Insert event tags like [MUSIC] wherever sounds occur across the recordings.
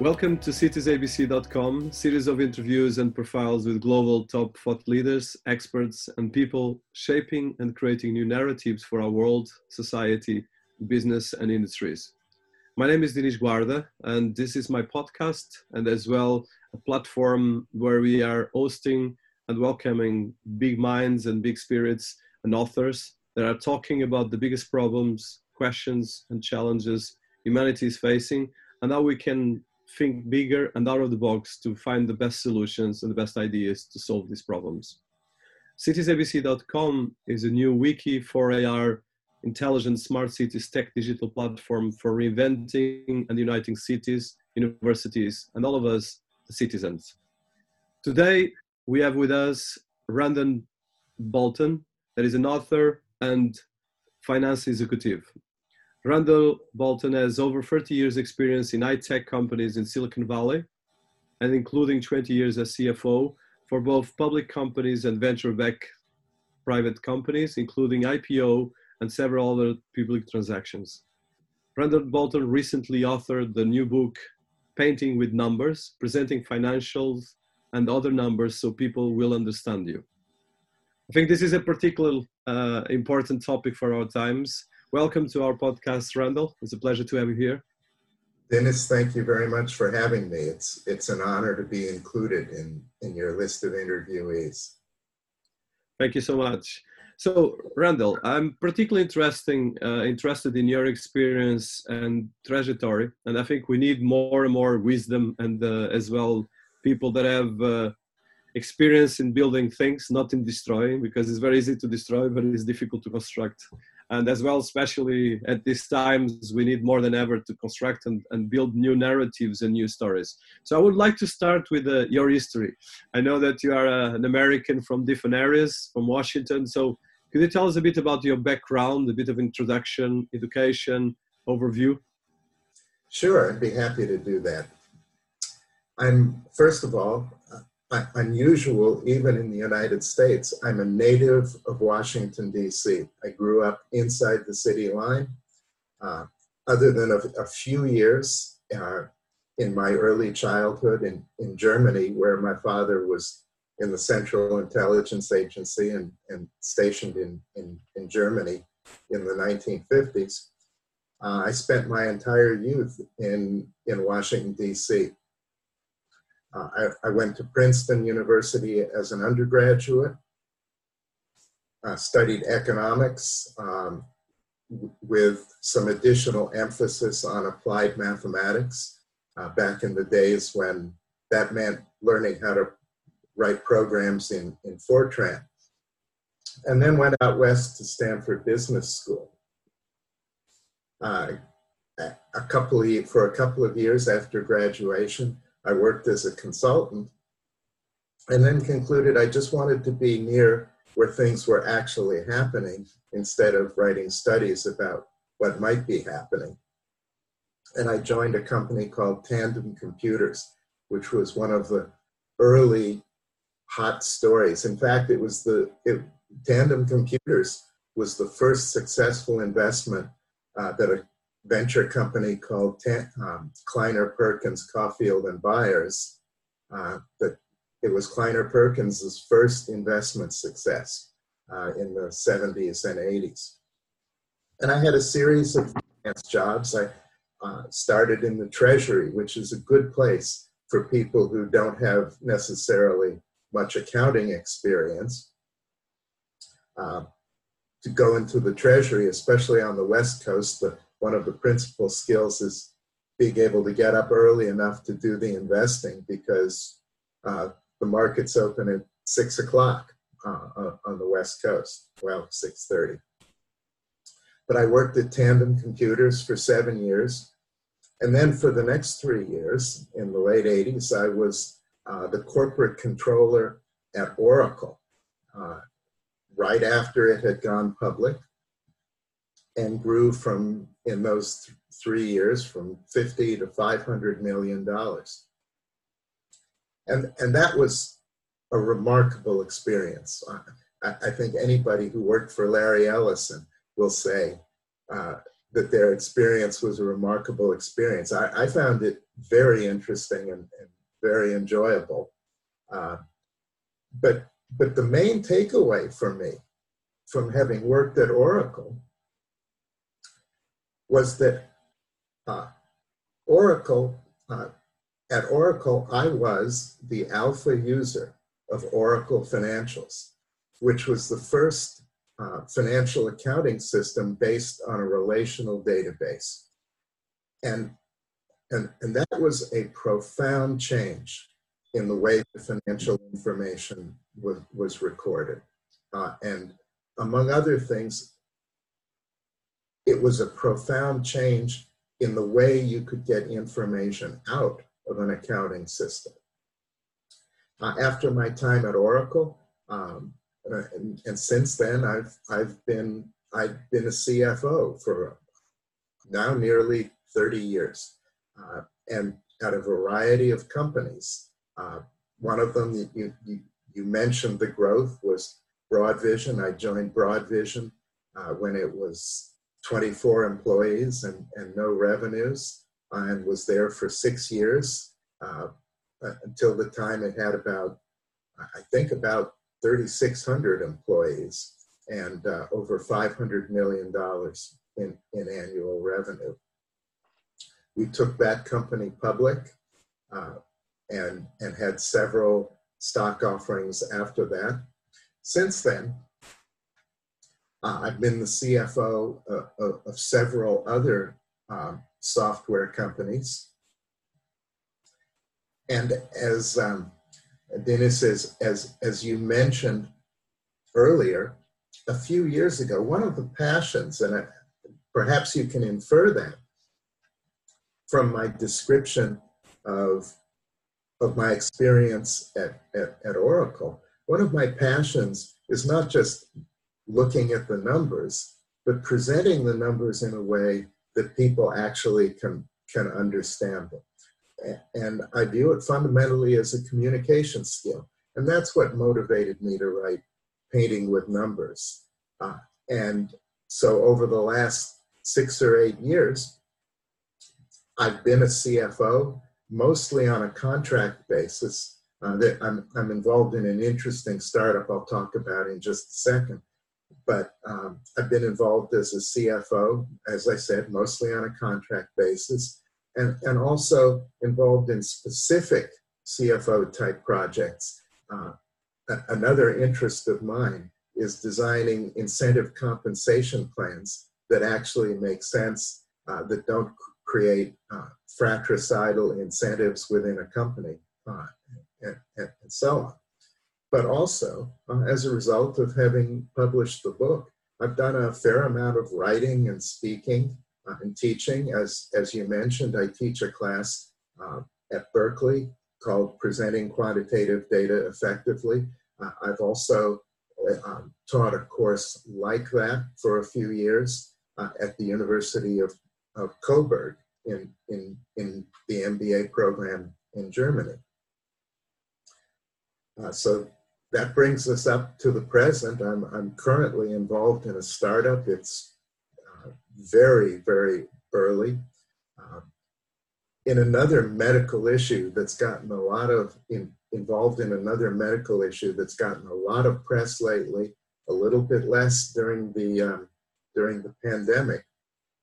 Welcome to citiesabc.com, series of interviews and profiles with global top thought leaders, experts, and people shaping and creating new narratives for our world, society, business, and industries. My name is Dinis Guarda, and this is my podcast, and as well a platform where we are hosting and welcoming big minds and big spirits and authors that are talking about the biggest problems, questions, and challenges humanity is facing, and how we can think bigger and out of the box to find the best solutions and the best ideas to solve these problems. CitiesABC.com is a new wiki for AR intelligent smart cities tech digital platform for reinventing and uniting cities, universities, and all of us, citizens. Today, we have with us Randall Bolton, that is an author and finance executive. Randall Bolton has over 30 years experience in high-tech companies in Silicon Valley, and including 20 years as CFO for both public companies and venture-backed private companies, including IPO and several other public transactions. Randall Bolton recently authored the new book, Painting with Numbers, presenting financials and other numbers so people will understand you. I think this is a particularly uh, important topic for our times Welcome to our podcast, Randall. It's a pleasure to have you here. Dennis, thank you very much for having me. It's it's an honor to be included in in your list of interviewees. Thank you so much. So, Randall, I'm particularly interesting, uh, interested in your experience and trajectory, and I think we need more and more wisdom and uh, as well people that have uh, experience in building things, not in destroying, because it's very easy to destroy, but it's difficult to construct and as well especially at these times we need more than ever to construct and, and build new narratives and new stories. So i would like to start with uh, your history. I know that you are uh, an american from different areas from washington. So could you tell us a bit about your background a bit of introduction education overview? Sure i'd be happy to do that. I'm first of all unusual even in the United States. I'm a native of Washington, D.C. I grew up inside the city line. Uh, other than a, a few years uh, in my early childhood in, in Germany, where my father was in the Central Intelligence Agency and, and stationed in, in, in Germany in the 1950s, uh, I spent my entire youth in, in Washington, D.C. Uh, I, I, went to Princeton University as an undergraduate, uh, studied economics um, with some additional emphasis on applied mathematics uh, back in the days when that meant learning how to write programs in, in Fortran. And then went out west to Stanford Business School. Uh, a couple of, for a couple of years after graduation, I worked as a consultant and then concluded I just wanted to be near where things were actually happening instead of writing studies about what might be happening. And I joined a company called Tandem Computers, which was one of the early hot stories. In fact, it was the it, Tandem Computers was the first successful investment uh, that a venture company called um, Kleiner Perkins Caufield and Byers. Uh, that it was Kleiner Perkins's first investment success uh, in the 70s and 80s. And I had a series of jobs. I uh, started in the Treasury, which is a good place for people who don't have necessarily much accounting experience. Uh, to go into the Treasury, especially on the West Coast, the one of the principal skills is being able to get up early enough to do the investing because uh, the markets open at six o'clock uh, on the West Coast. Well, six thirty. But I worked at Tandem Computers for seven years, and then for the next three years, in the late '80s, I was uh, the corporate controller at Oracle. Uh, right after it had gone public, and grew from in those th- three years from 50 to 500 million dollars and and that was a remarkable experience I, I, think anybody who worked for larry ellison will say uh, that their experience was a remarkable experience. I, I found it very interesting and, and very enjoyable. Uh, but but the main takeaway for me from having worked at Oracle was that uh, Oracle, uh, at Oracle, I was the alpha user of Oracle Financials, which was the first uh, financial accounting system based on a relational database. And, and, and that was a profound change in the way the financial information was, was recorded. Uh, and among other things, it was a profound change in the way you could get information out of an accounting system. Uh, after my time at Oracle, um, and, and, since then, I've I've been I've been a CFO for now nearly 30 years, uh, and at a variety of companies. Uh, one of them you, you you mentioned the growth was Broadvision. I joined Broadvision uh, when it was 24 employees and, and no revenues, and was there for six years uh, until the time it had about, I think, about 3,600 employees and uh, over $500 million in, in annual revenue. We took that company public uh, and, and had several stock offerings after that. Since then, uh, I've been the CFO of, of, several other um, software companies. And as um, Dennis, as, as, as you mentioned earlier, a few years ago, one of the passions, and I, perhaps you can infer that from my description of, of my experience at, at, at Oracle, one of my passions is not just looking at the numbers, but presenting the numbers in a way that people actually can, can understand them. And I view it fundamentally as a communication skill. And that's what motivated me to write Painting with Numbers. Uh, and so over the last six or eight years, I've been a CFO, mostly on a contract basis. Uh, I'm, I'm involved in an interesting startup I'll talk about in just a second but um, I've been involved as a CFO, as I said, mostly on a contract basis, and, and also involved in specific CFO type projects. Uh, another interest of mine is designing incentive compensation plans that actually make sense, uh, that don't create uh, fratricidal incentives within a company, uh, and, and, and so on but also uh, as a result of having published the book, I've done a fair amount of writing and speaking uh, and teaching. As, as you mentioned, I teach a class uh, at Berkeley called Presenting Quantitative Data Effectively. Uh, I've also uh, um, taught a course like that for a few years uh, at the University of, of Coburg in, in, in the MBA program in Germany. Uh, so that brings us up to the present. I'm, I'm currently involved in a startup. It's uh, very, very early. Uh, in another medical issue that's gotten a lot of, in, involved in another medical issue that's gotten a lot of press lately, a little bit less during the, um, during the pandemic,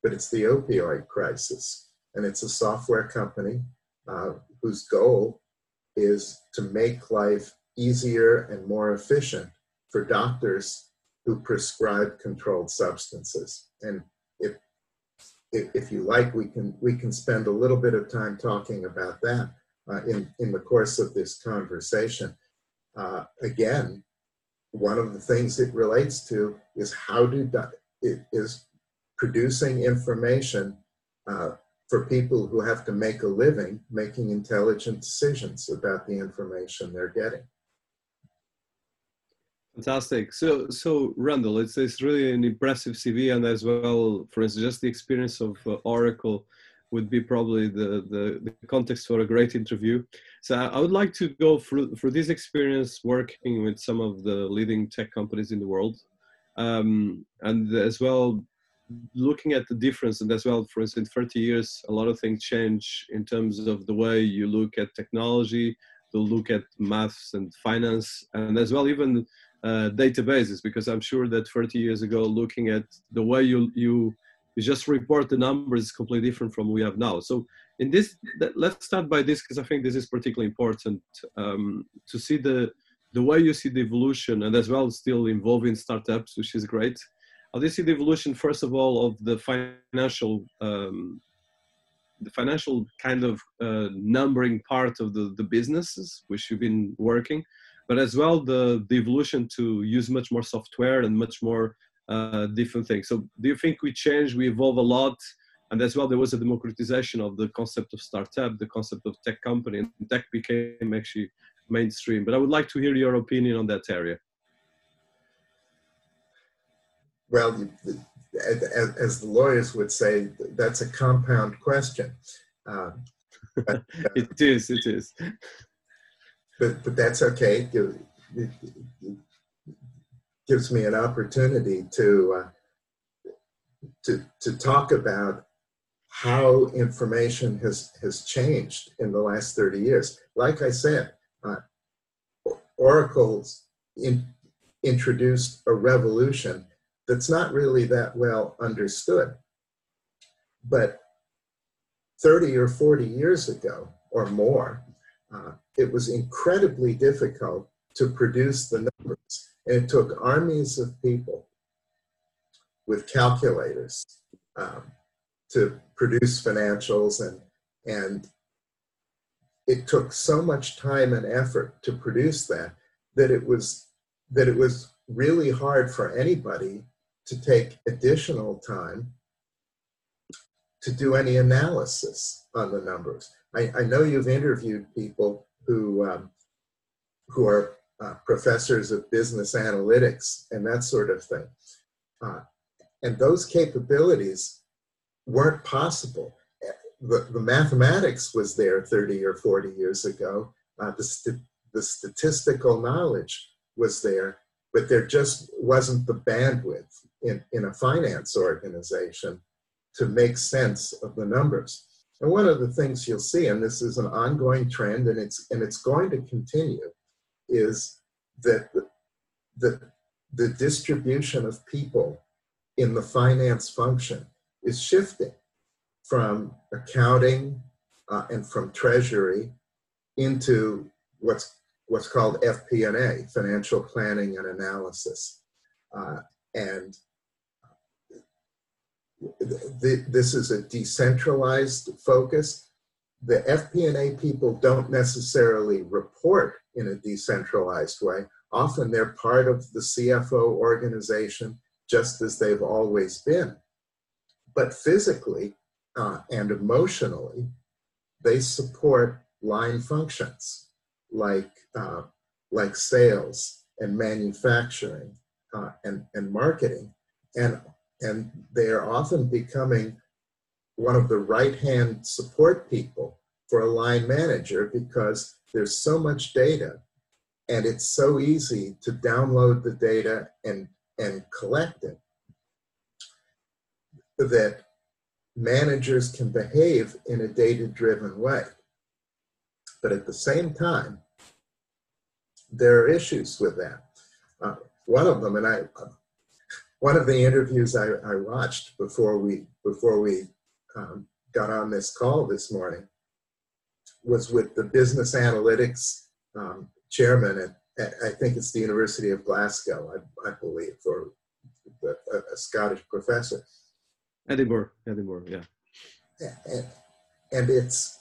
but it's the opioid crisis. And it's a software company uh, whose goal is to make life easier and more efficient for doctors who prescribe controlled substances. And if, if, if, you like, we can, we can spend a little bit of time talking about that uh, in, in the course of this conversation. Uh, again, one of the things it relates to is how do it is producing information uh, for people who have to make a living making intelligent decisions about the information they're getting. Fantastic. So, so Randall, it's it's really an impressive CV, and as well, for instance, just the experience of uh, Oracle would be probably the, the, the context for a great interview. So, I would like to go through for this experience working with some of the leading tech companies in the world, um, and as well looking at the difference and as well for instance 30 years a lot of things change in terms of the way you look at technology to look at maths and finance and as well even uh, databases because i'm sure that 30 years ago looking at the way you you you just report the numbers is completely different from we have now. So in this let's start by this because i think this is particularly important um, to see the the way you see the evolution and as well still involving startups which is great. How do you see the evolution first of all of the financial um, the financial kind of uh, numbering part of the, the businesses which you've been working but as well the, the evolution to use much more software and much more uh, different things. So do you think we change we evolve a lot? And as well there was a democratization of the concept of startup the concept of tech company and tech became actually mainstream. But i would like to hear your opinion on that area. Well as, the lawyers would say that's a compound question. Uh, but, uh, [LAUGHS] it is it is but but that's okay it, it, it gives me an opportunity to uh, to to talk about how information has has changed in the last 30 years. Like I said, uh, Oracle's in, introduced a revolution that's not really that well understood. But 30 or 40 years ago or more, it was incredibly difficult to produce the numbers. And it took armies of people with calculators um, to produce financials and and it took so much time and effort to produce that that it was that it was really hard for anybody to take additional time to do any analysis on the numbers. I, I know you've interviewed people who um, who are uh, professors of business analytics and that sort of thing, uh, and those capabilities weren't possible. The, the mathematics was there 30 or 40 years ago. Uh, the, st- the statistical knowledge was there, but there just wasn't the bandwidth in, in a finance organization to make sense of the numbers. And one of the things you'll see, and this is an ongoing trend, and it's and it's going to continue, is that the, the, the distribution of people in the finance function is shifting from accounting uh, and from treasury into what's what's called FP&A, financial planning and analysis, uh, and th- this is a decentralized focus. The FP&A people don't necessarily report in a decentralized way. Often they're part of the CFO organization, just as they've always been. But physically uh, and emotionally, they support line functions like, uh, like sales and manufacturing uh, and, and marketing. And, and they are often becoming one of the right hand support people for a line manager because there's so much data and it's so easy to download the data and, and collect it that managers can behave in a data driven way. But at the same time, there are issues with that. Uh, one of them, and I, one of the interviews I, I, watched before we before we um, got on this call this morning was with the business analytics um, chairman at, I think it's the University of Glasgow, I, I believe, or a, a Scottish professor Edinburgh, Edinburgh, yeah. And, and it's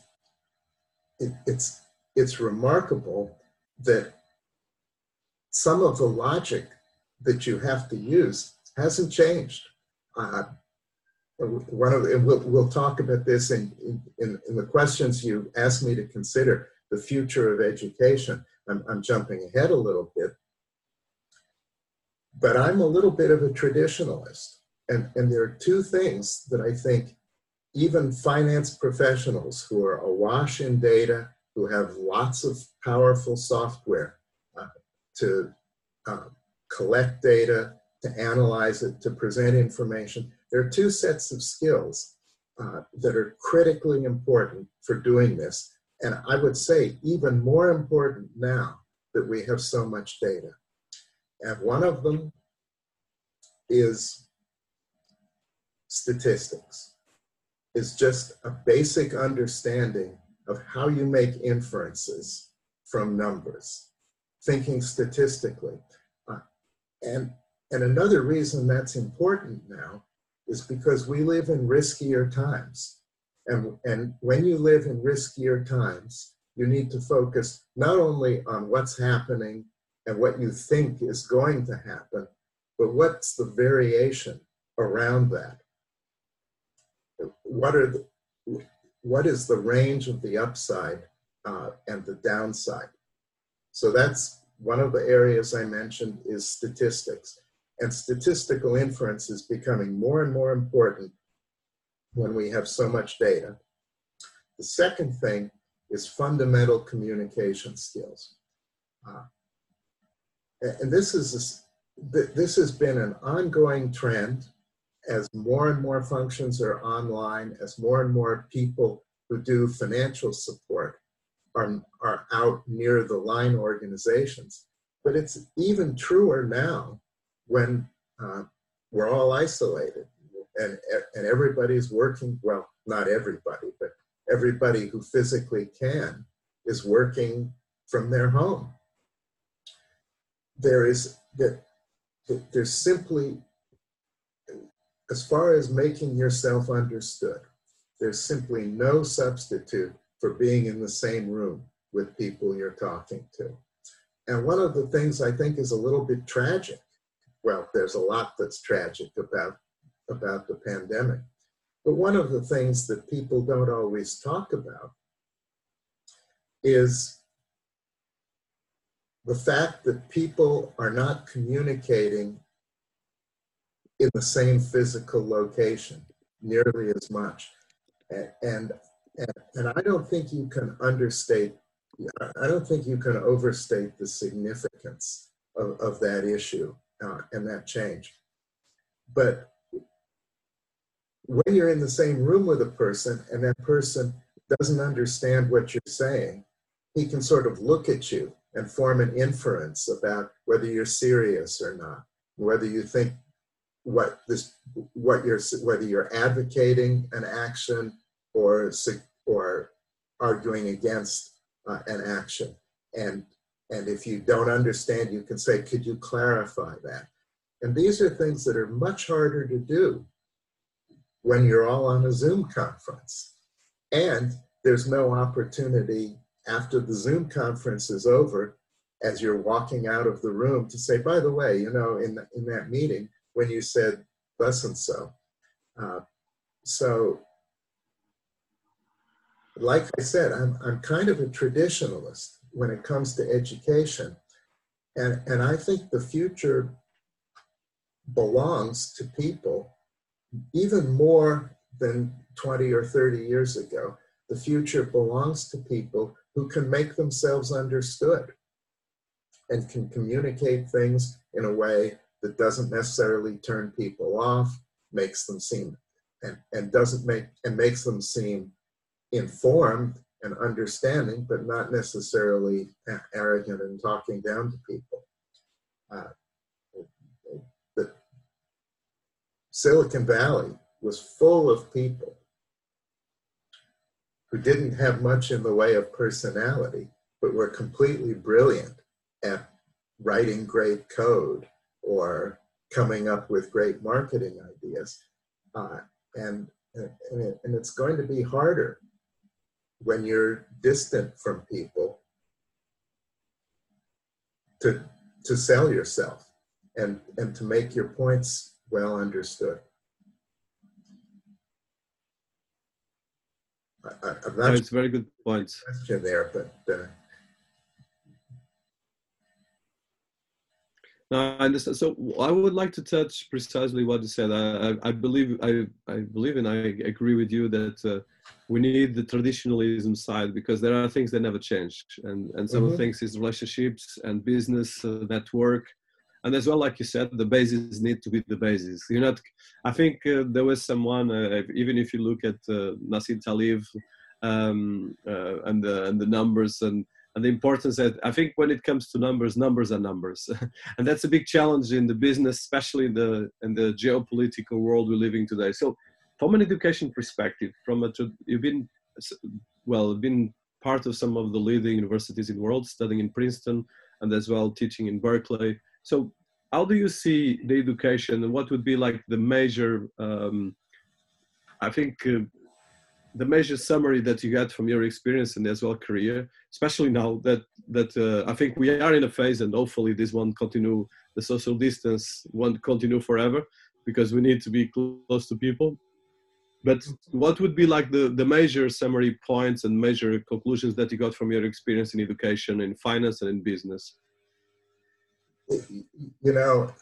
it, it's it's remarkable that some of the logic that you have to use hasn't changed. Uh, one of and we'll, we'll talk about this in, in, in the questions you asked me to consider the future of education. I'm, I'm jumping ahead a little bit, but I'm a little bit of a traditionalist. And, and there are two things that I think even finance professionals who are awash in data, who have lots of powerful software uh, to uh, collect data, to analyze it, to present information, there are two sets of skills uh, that are critically important for doing this. And I would say even more important now that we have so much data. And one of them is statistics, is just a basic understanding of how you make inferences from numbers, thinking statistically. Uh, and, and another reason that's important now is because we live in riskier times. And, and when you live in riskier times, you need to focus not only on what's happening and what you think is going to happen, but what's the variation around that? What are the, what is the range of the upside uh, and the downside? So that's one of the areas I mentioned is statistics. And statistical inference is becoming more and more important when we have so much data. The second thing is fundamental communication skills. Uh, and this is this has been an ongoing trend as more and more functions are online, as more and more people who do financial support are, are out near the line organizations. But it's even truer now when uh, we're all isolated and, and everybody's working, well, not everybody, but everybody who physically can is working from their home. There is that there's simply, as far as making yourself understood, there's simply no substitute for being in the same room with people you're talking to. And one of the things I think is a little bit tragic well, there's a lot that's tragic about, about the pandemic. But one of the things that people don't always talk about is the fact that people are not communicating in the same physical location nearly as much. And, and, and I don't think you can understate, I don't think you can overstate the significance of, of that issue uh, and that change. But when you're in the same room with a person and that person doesn't understand what you're saying, he can sort of look at you and form an inference about whether you're serious or not, whether you think what this, what you're, whether you're advocating an action or or arguing against uh, an action, and and if you don't understand, you can say, could you clarify that? And these are things that are much harder to do when you're all on a Zoom conference. And there's no opportunity after the Zoom conference is over, as you're walking out of the room, to say, by the way, you know, in, in that meeting, when you said thus and so. Uh, so, like I said, I'm, I'm kind of a traditionalist when it comes to education. And, and I think the future belongs to people even more than 20 or 30 years ago. The future belongs to people who can make themselves understood and can communicate things in a way that doesn't necessarily turn people off, makes them seem and, and doesn't make and makes them seem informed and understanding, but not necessarily arrogant and talking down to people. Uh, the Silicon Valley was full of people who didn't have much in the way of personality, but were completely brilliant at writing great code or coming up with great marketing ideas. Uh, and, and, it, and it's going to be harder when you're distant from people to to sell yourself and and to make your points well understood. I, am not. No, it's very good points. Question there, but. Uh, No, I understand. So I would like to touch precisely what you said. I, I, believe I, I believe and I agree with you that uh, we need the traditionalism side because there are things that never change, and and some mm-hmm. of the things is relationships and business uh, that work, and as well, like you said, the bases need to be the bases. You're not. I think uh, there was someone, uh, even if you look at uh, Nassim Taleb um, uh, and the and the numbers and and the importance that I think when it comes to numbers, numbers are numbers, [LAUGHS] and that's a big challenge in the business, especially in the in the geopolitical world we're living today. So, from an education perspective, from a you've been well, been part of some of the leading universities in the world, studying in Princeton and as well teaching in Berkeley. So, how do you see the education, and what would be like the major? Um, I think uh, the major summary that you got from your experience and as well career, especially now that that uh, I think we are in a phase, and hopefully this won't continue. The social distance won't continue forever because we need to be close to people. But what would be like the the major summary points and major conclusions that you got from your experience in education, in finance, and in business? You know,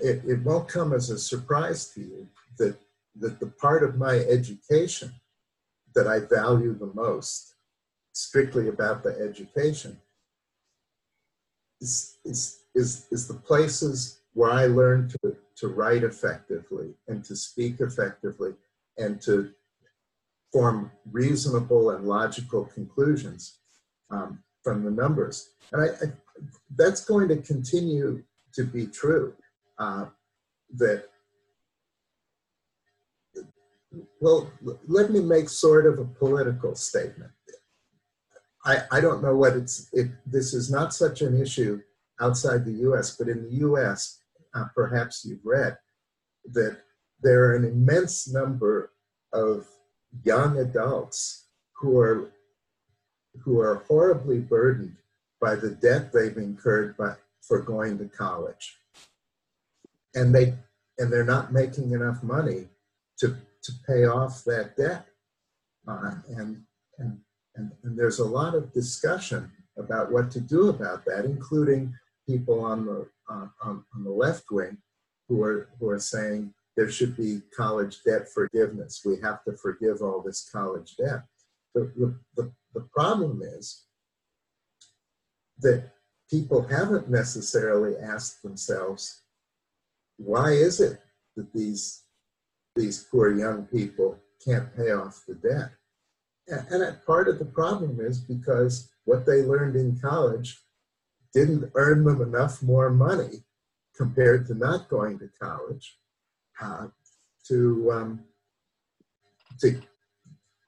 it, it won't come as a surprise to you that that the part of my education that I value the most, strictly about the education, is, is, is, is the places where I learned to, to write effectively and to speak effectively and to form reasonable and logical conclusions um, from the numbers. And I, I, that's going to continue to be true. Uh, that well, let me make sort of a political statement. I, I don't know what it's, it, this is not such an issue outside the US, but in the US, uh, perhaps you've read that there are an immense number of young adults who are, who are horribly burdened by the debt they've incurred by, for going to college. And, they, and they're not making enough money to pay off that debt. Uh, and, and, and, and there's a lot of discussion about what to do about that, including people on the, uh, on, on the left wing who are, who are saying there should be college debt forgiveness. We have to forgive all this college debt. The, the, the problem is that people haven't necessarily asked themselves, why is it that these these poor young people can't pay off the debt. And, and part of the problem is because what they learned in college didn't earn them enough more money compared to not going to college uh, to, um, to,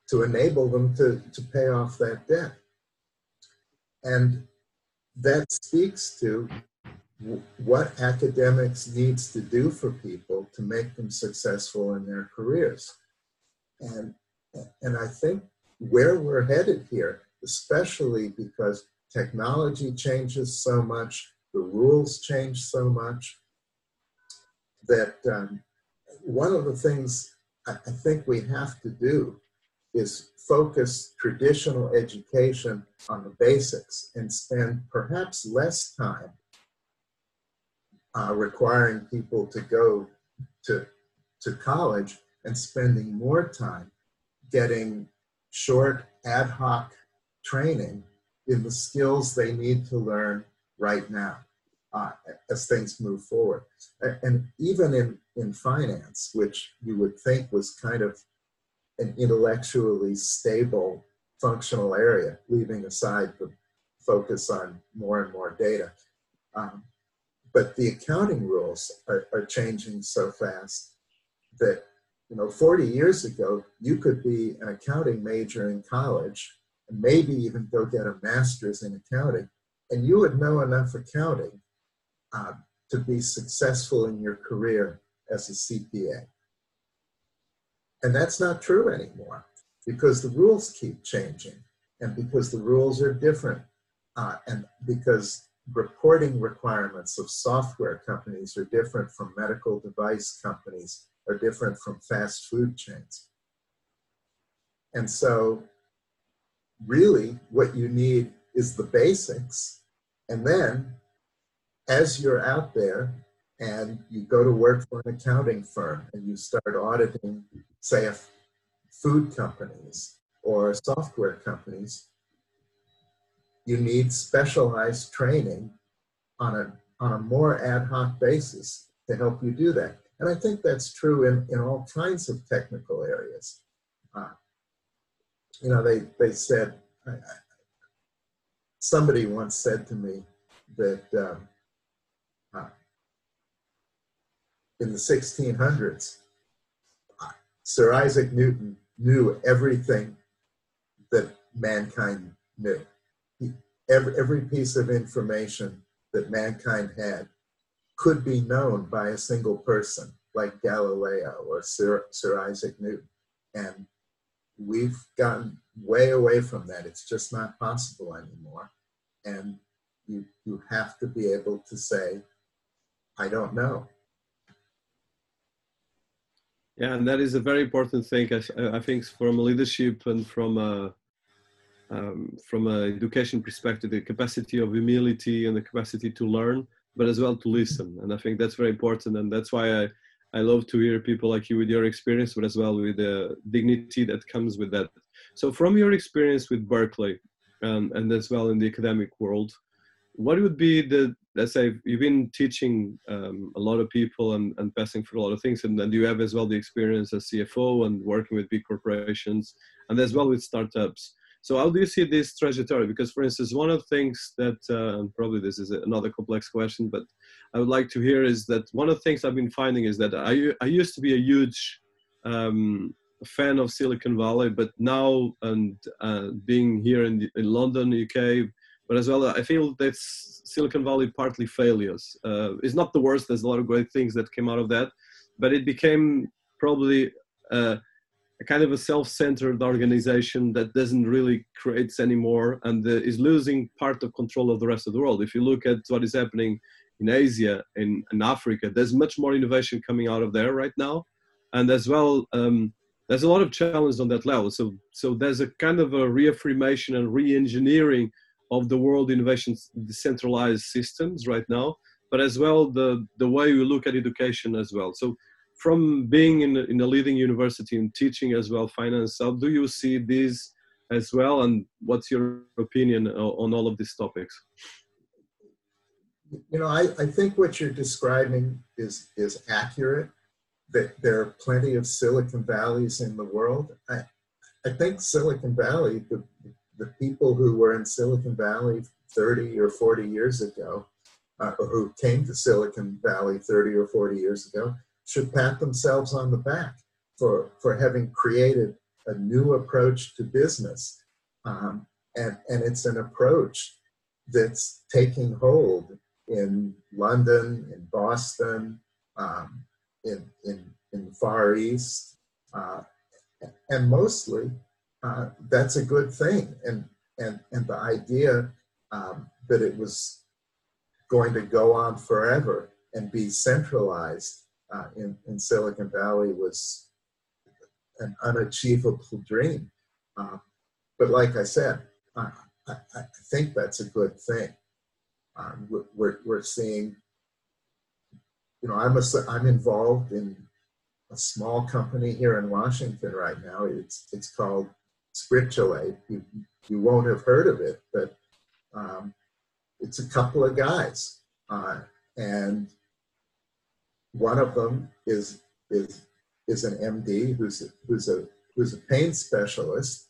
to enable them to, to pay off that debt. And that speaks to what academics needs to do for people to make them successful in their careers. And, and I think where we're headed here, especially because technology changes so much, the rules change so much, that um, one of the things I, I think we have to do is focus traditional education on the basics and spend perhaps less time uh, requiring people to go to, to college and spending more time getting short ad hoc training in the skills they need to learn right now uh, as things move forward. And even in, in finance, which you would think was kind of an intellectually stable functional area, leaving aside the focus on more and more data. Um, but the accounting rules are, are changing so fast that you know 40 years ago you could be an accounting major in college and maybe even go get a master's in accounting and you would know enough accounting uh, to be successful in your career as a cpa and that's not true anymore because the rules keep changing and because the rules are different uh, and because reporting requirements of software companies are different from medical device companies, are different from fast food chains. And so, really, what you need is the basics. And then, as you're out there and you go to work for an accounting firm and you start auditing, say, food companies or software companies, you need specialized training on a, on a more ad hoc basis to help you do that. And I think that's true in, in all kinds of technical areas. Uh, you know, they, they said, I, I, somebody once said to me that um, uh, in the 1600s, Sir Isaac Newton knew everything that mankind knew. Every, every piece of information that mankind had could be known by a single person, like Galileo or Sir, Sir Isaac Newton. And we've gotten way away from that. It's just not possible anymore. And you, you have to be able to say, I don't know. Yeah, and that is a very important thing. I, I think from leadership and from um, from an education perspective, the capacity of humility and the capacity to learn, but as well to listen. And I think that's very important. And that's why I, I love to hear people like you with your experience, but as well with the dignity that comes with that. So, from your experience with Berkeley and, and as well in the academic world, what would be the let's say you've been teaching um, a lot of people and, and passing through a lot of things and then you have as well the experience as cfo and working with big corporations and as well with startups so how do you see this trajectory? Because, for instance, one of the things that, uh, probably this is another complex question, but I would like to hear is that one of the things I've been finding is that I, I used to be a huge um, fan of Silicon Valley, but now and uh, being here in, in London, UK, but as well, I feel that Silicon Valley partly failures. Uh, it's not the worst. There's a lot of great things that came out of that, but it became probably uh, a kind of a self-centered organization that doesn't really creates anymore and uh, is losing part of control of the rest of the world. If you look at what is happening in Asia, in, in Africa, there's much more innovation coming out of there right now, and as well, um, there's a lot of challenge on that level. So, so there's a kind of a reaffirmation and re-engineering of the world innovation decentralized systems right now, but as well the the way we look at education as well. So from being in, in a leading university and teaching as well finance how do you see these as well? And what's your opinion on all of these topics? You know i, I think what you're describing is is accurate that there are plenty of silicon valleys in the world. I, I think silicon valley the, the people who were in silicon valley 30 or 40 years ago uh, or who came to silicon valley 30 or 40 years ago should pat themselves on the back for, for having created a new approach to business. Um, and, and it's an approach that's taking hold in London, in Boston, um, in, in, in the Far East. Uh, and mostly, uh, that's a good thing. And, and, and the idea um, that it was going to go on forever and be centralized uh, in, in Silicon Valley was an unachievable dream. Uh, but like I said, I, I, I, think that's a good thing. Um, we're, we're seeing, you know, I'm, a, I'm involved in a small company here in Washington right now. It's, it's called Scriptulate. You, you won't have heard of it, but um, it's a couple of guys. Uh, and one of them is is is an MD who's who's a who's a pain specialist,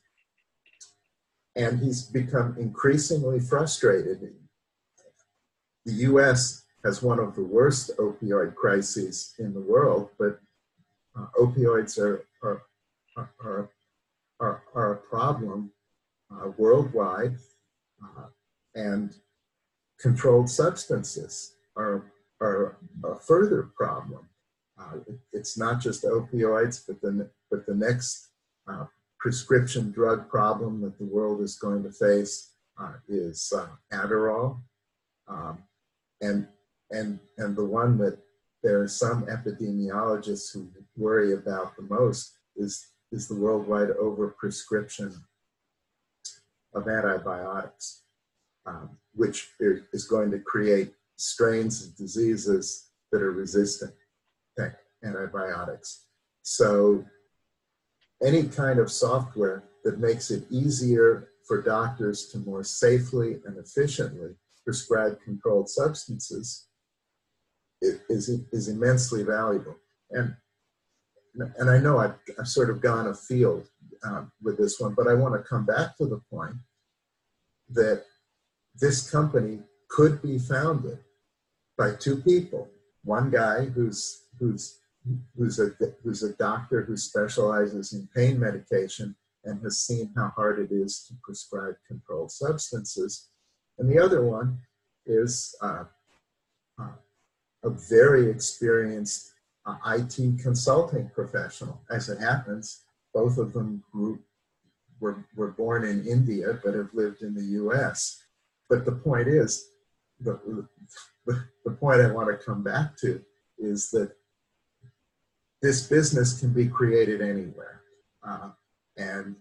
and he's become increasingly frustrated. The U.S. has one of the worst opioid crises in the world, but uh, opioids are are, are are, are a problem uh, worldwide, uh, and controlled substances are are a further problem. Uh, it, it's not just opioids, but the, but the next uh, prescription drug problem that the world is going to face uh, is uh, Adderall. Um, and, and, and the one that there are some epidemiologists who worry about the most is, is the worldwide overprescription of antibiotics, um, which is going to create strains of diseases that are resistant to antibiotics. So any kind of software that makes it easier for doctors to more safely and efficiently prescribe controlled substances is, is immensely valuable. And, and I know I've, I've sort of gone afield uh, with this one, but I want to come back to the point that this company could be founded by two people. One guy who's, who's, who's, a, who's a doctor who specializes in pain medication and has seen how hard it is to prescribe controlled substances. And the other one is uh, uh, a very experienced uh, IT consulting professional. As it happens, both of them grew, were, were born in India but have lived in the US. But the point is, the, the, point I want to come back to is that this business can be created anywhere uh, and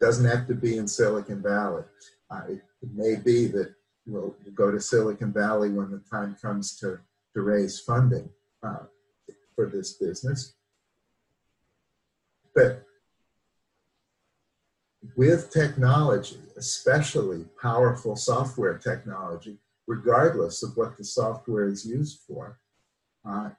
doesn't have to be in Silicon Valley. Uh, it, it, may be that we'll, we'll, go to Silicon Valley when the time comes to, to raise funding uh, for this business. But with technology, especially powerful software technology, regardless of what the software is used for, uh,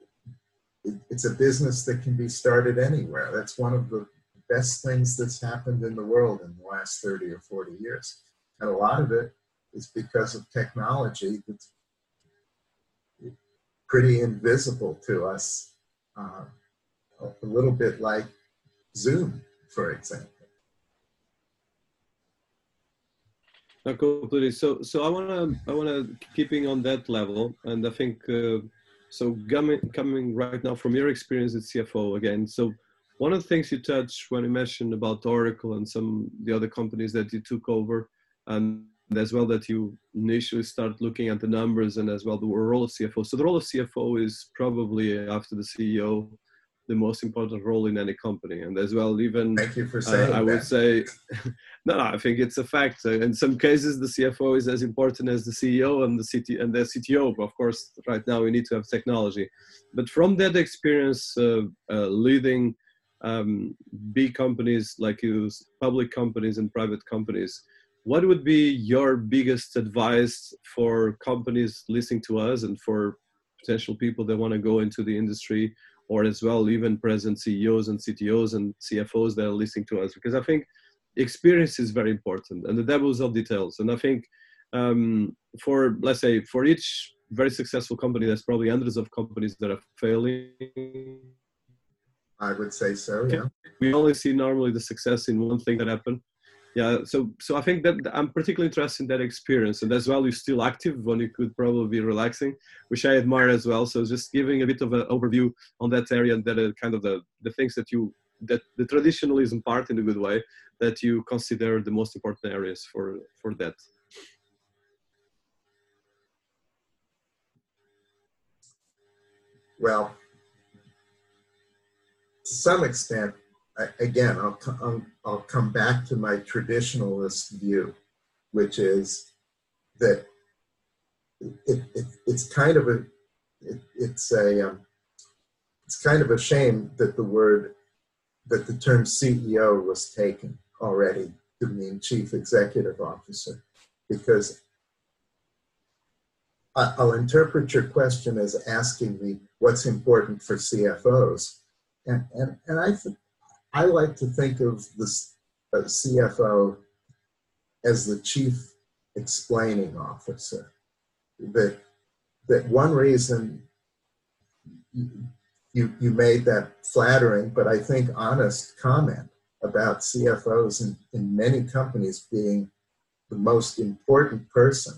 it, it's a business that can be started anywhere. That's one of the best things that's happened in the world in the last 30 or 40 years. And a lot of it is because of technology that's pretty invisible to us, uh, a little bit like Zoom, for example. No, completely. So, so I wanna, I wanna keeping on that level, and I think uh, so. Coming, coming right now from your experience at CFO again. So, one of the things you touched when you mentioned about Oracle and some the other companies that you took over, and as well that you initially start looking at the numbers and as well the role of CFO. So the role of CFO is probably after the CEO the most important role in any company. And as well even thank you for saying uh, i would say [LAUGHS] no, no, i think it's a fact. Uh, in some cases the cfo is as important as the ceo and the CT, and the cto of course right now we need to have technology. But from that experience uh, uh, leading um, big companies like you, public companies and private companies what would be your biggest advice for companies listening to us and for potential people that want to go into the industry or as well even present CEOs and CTOs and CFOs that are listening to us because I think experience is very important and the devils of details. And I think um, for let's say for each very successful company, there's probably hundreds of companies that are failing. I would say so. Yeah. We only see normally the success in one thing that happened yeah so so i think that i'm particularly interested in that experience and as well you're still active when you could probably be relaxing which i admire as well. So just giving a bit of an overview on that area and that are kind of the the things that you that the traditionalism part in a good way that you consider the most important areas for for that. Well to some extent again, I'll, I'll, I'll come back to my traditionalist view, which is that it, it, it's kind of a it, it's a um, it's kind of a shame that the word that the term CEO was taken already to mean chief executive officer, because I, I'll interpret your question as asking me what's important for CFOs, and and and I think I like to think of the uh, CFO as the chief explaining officer. That that one reason you you made that flattering, but I think honest comment about CFOs in, in many companies being the most important person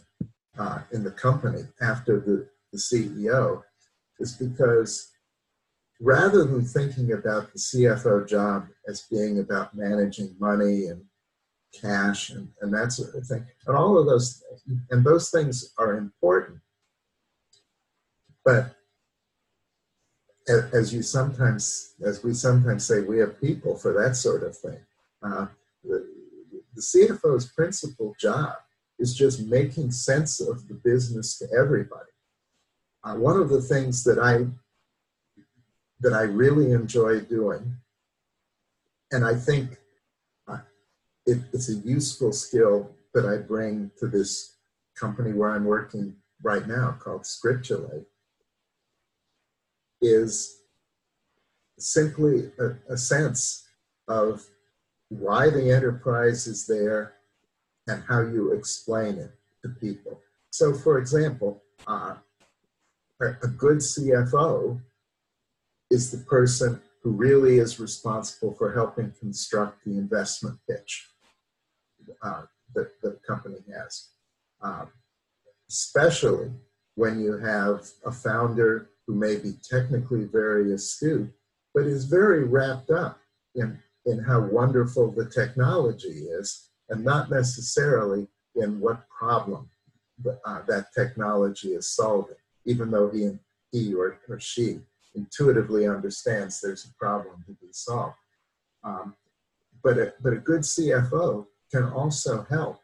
uh, in the company after the, the CEO is because rather than thinking about the CFO job as being about managing money and cash and, and that sort of thing, and all of those, and those things are important. But as you sometimes, as we sometimes say, we have people for that sort of thing. Uh, the, the CFO's principal job is just making sense of the business to everybody. Uh, one of the things that I that I really enjoy doing. And I think uh, it, it's a useful skill that I bring to this company where I'm working right now called Scriptulate, is simply a, a sense of why the enterprise is there and how you explain it to people. So, for example, uh, a good CFO is the person who really is responsible for helping construct the investment pitch uh, that the company has. Um, especially when you have a founder who may be technically very astute, but is very wrapped up in, in how wonderful the technology is and not necessarily in what problem uh, that technology is solving, even though he, he or, or she intuitively understands there's a problem to be solved. Um, but, a, but a good CFO can also help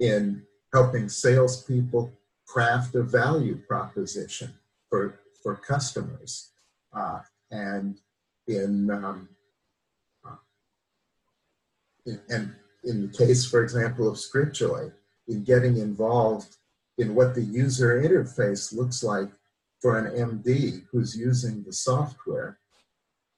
in helping salespeople craft a value proposition for, for customers. Uh, and in, um, uh, in, and in the case, for example, of Scriptulate, in getting involved in what the user interface looks like for an MD who's using the software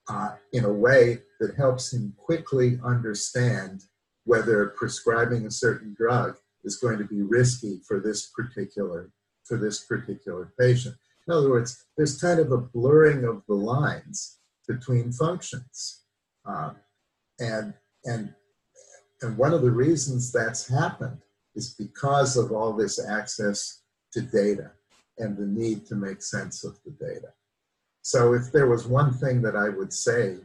uh, in a way that helps him quickly understand whether prescribing a certain drug is going to be risky for this particular for this particular patient. In other words, there's kind of a blurring of the lines between functions, um, and and and one of the reasons that's happened is because of all this access to data and the need to make sense of the data. So, if there was one thing that I would say,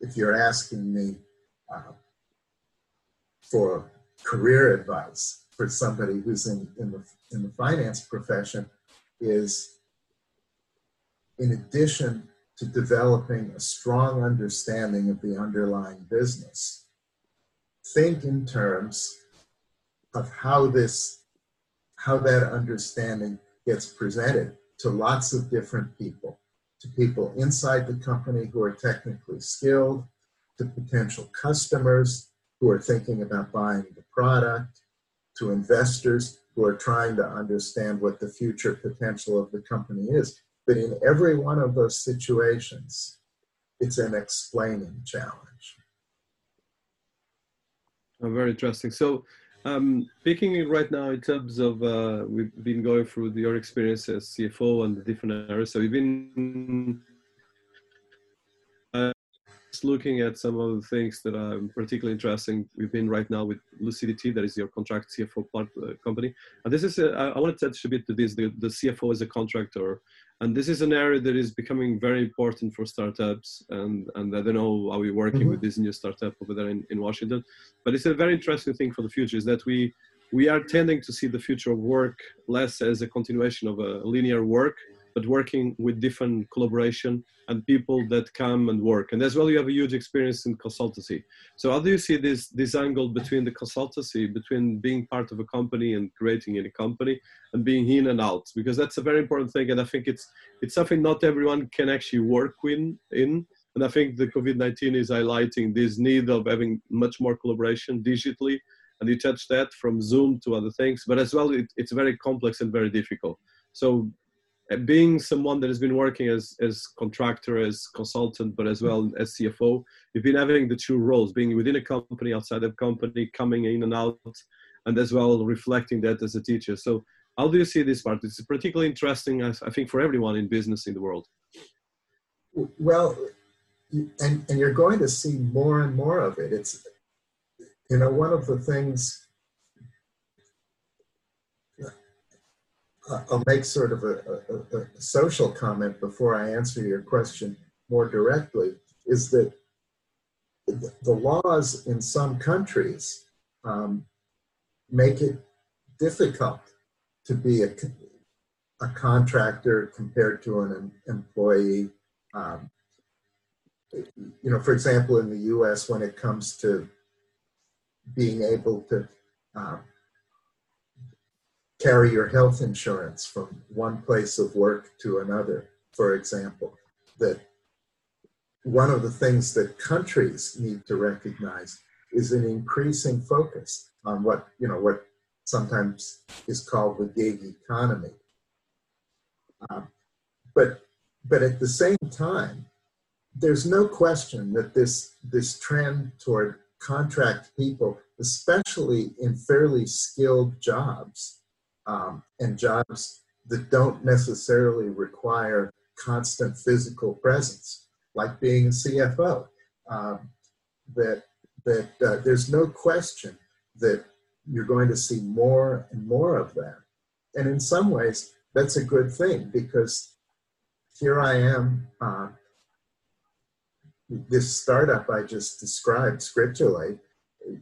if you're asking me uh, for career advice for somebody who's in, in, the, in the finance profession, is in addition to developing a strong understanding of the underlying business, think in terms of how this how that understanding gets presented to lots of different people to people inside the company who are technically skilled to potential customers who are thinking about buying the product to investors who are trying to understand what the future potential of the company is but in every one of those situations it's an explaining challenge Oh, very interesting. So, um, speaking right now in terms of uh, we've been going through your experience as CFO and the different areas. So, we've been looking at some of the things that are particularly interesting. We've been right now with Lucidity, that is your contract CFO part uh, company. And this is, a, I want to touch a bit to this the, the CFO as a contractor and this is an area that is becoming very important for startups and and i don't know how we're working mm-hmm. with this new startup over there in, in washington but it's a very interesting thing for the future is that we we are tending to see the future of work less as a continuation of a linear work but working with different collaboration and people that come and work. And as well, you have a huge experience in consultancy. So how do you see this, this angle between the consultancy, between being part of a company and creating in a company and being in and out? Because that's a very important thing. And I think it's, it's something not everyone can actually work in, in. And I think the COVID-19 is highlighting this need of having much more collaboration digitally. And you touch that from Zoom to other things, but as well, it, it's very complex and very difficult. So Uh, being someone that has been working as as contractor, as consultant, but as well as CFO, you've been having the two roles, being within a company, outside of company, coming in and out, and as well reflecting that as a teacher. So, how do you see this part? It's particularly interesting, I think, for everyone in business in the world. Well, and and you're going to see more and more of it. It's you know one of the things I'll make sort of a, a, a, social comment before I answer your question more directly is that the laws in some countries um, make it difficult to be a, a contractor compared to an employee. Um, you know, for example, in the US, when it comes to being able to uh, carry your health insurance from one place of work to another, for example, that one of the things that countries need to recognize is an increasing focus on what, you know, what sometimes is called the gig economy. Uh, but but at the same time, there's no question that this this trend toward contract people, especially in fairly skilled jobs um, and jobs that don't necessarily require constant physical presence, like being a CFO, um, that that uh, there's no question that you're going to see more and more of that. And in some ways, that's a good thing because here I am. Uh, this startup I just described, Scriptulate,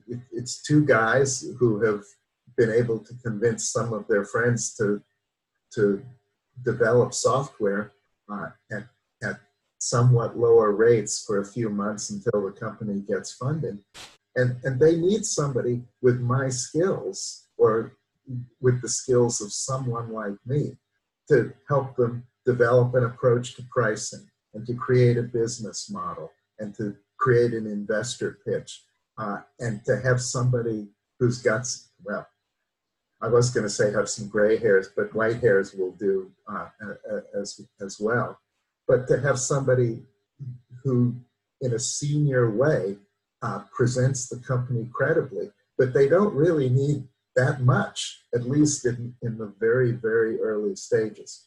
it, it's two guys who have been able to convince some of their friends to to develop software uh, at, at somewhat lower rates for a few months until the company gets funded. And, and they need somebody with my skills or with the skills of someone like me to help them develop an approach to pricing and to create a business model and to create an investor pitch uh, and to have somebody who's got, well, I was going to say have some gray hairs, but white hairs will do uh, as, as well. But to have somebody who, in a senior way, uh, presents the company credibly, but they don't really need that much, at least in, in the very, very early stages.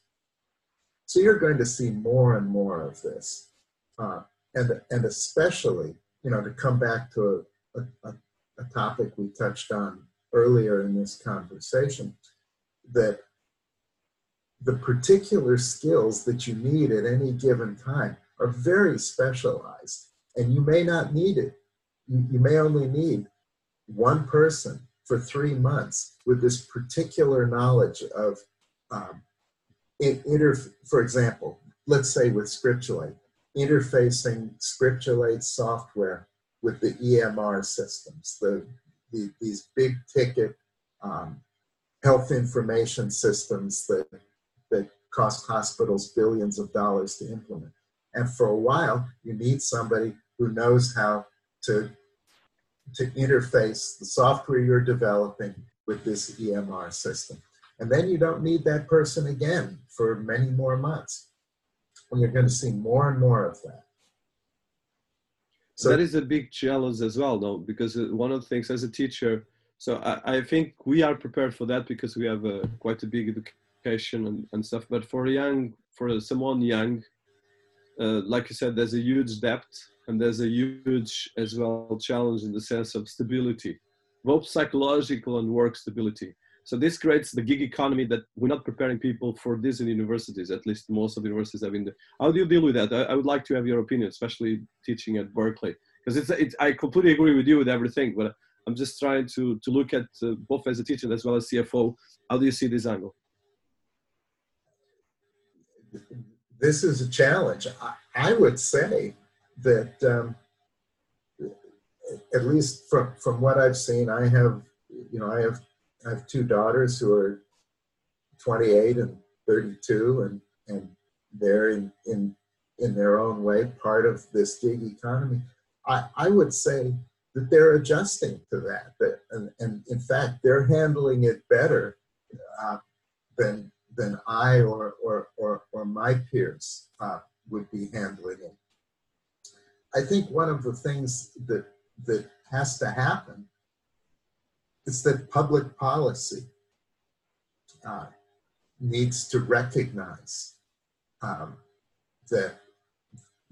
So you're going to see more and more of this. Uh, and, and especially, you know, to come back to a, a, a topic we touched on earlier in this conversation, that the particular skills that you need at any given time are very specialized, and you may not need it. You, may only need one person for three months with this particular knowledge of um, inter, for example, let's say with Scriptulate, interfacing Scriptulate software with the EMR systems, the, the these big ticket um, health information systems that that cost hospitals billions of dollars to implement. And for a while, you need somebody who knows how to to interface the software you're developing with this EMR system. And then you don't need that person again for many more months. And you're going to see more and more of that. So that is a big challenge as well, though, because uh, one of the things as a teacher, so I, I think we are prepared for that because we have a, quite a big education and, and stuff. But for young, for someone young, uh, like you said, there's a huge depth and there's a huge as well challenge in the sense of stability, both psychological and work stability. So this creates the gig economy that we're not preparing people for this in universities. At least most of the universities have in the. How do you deal with that? I, I would like to have your opinion, especially teaching at Berkeley, because it's, it's. I completely agree with you with everything, but I'm just trying to to look at uh, both as a teacher as well as CFO. How do you see this angle? This is a challenge. I, I would say that, um, at least from from what I've seen, I have, you know, I have I have two daughters who are 28 and 32, and and they're in in in their own way part of this gig economy. I, I would say that they're adjusting to that, that and, and in fact they're handling it better uh, than than I or or or, or my peers uh, would be handling it. I think one of the things that that has to happen it's that public policy uh, needs to recognize um, that,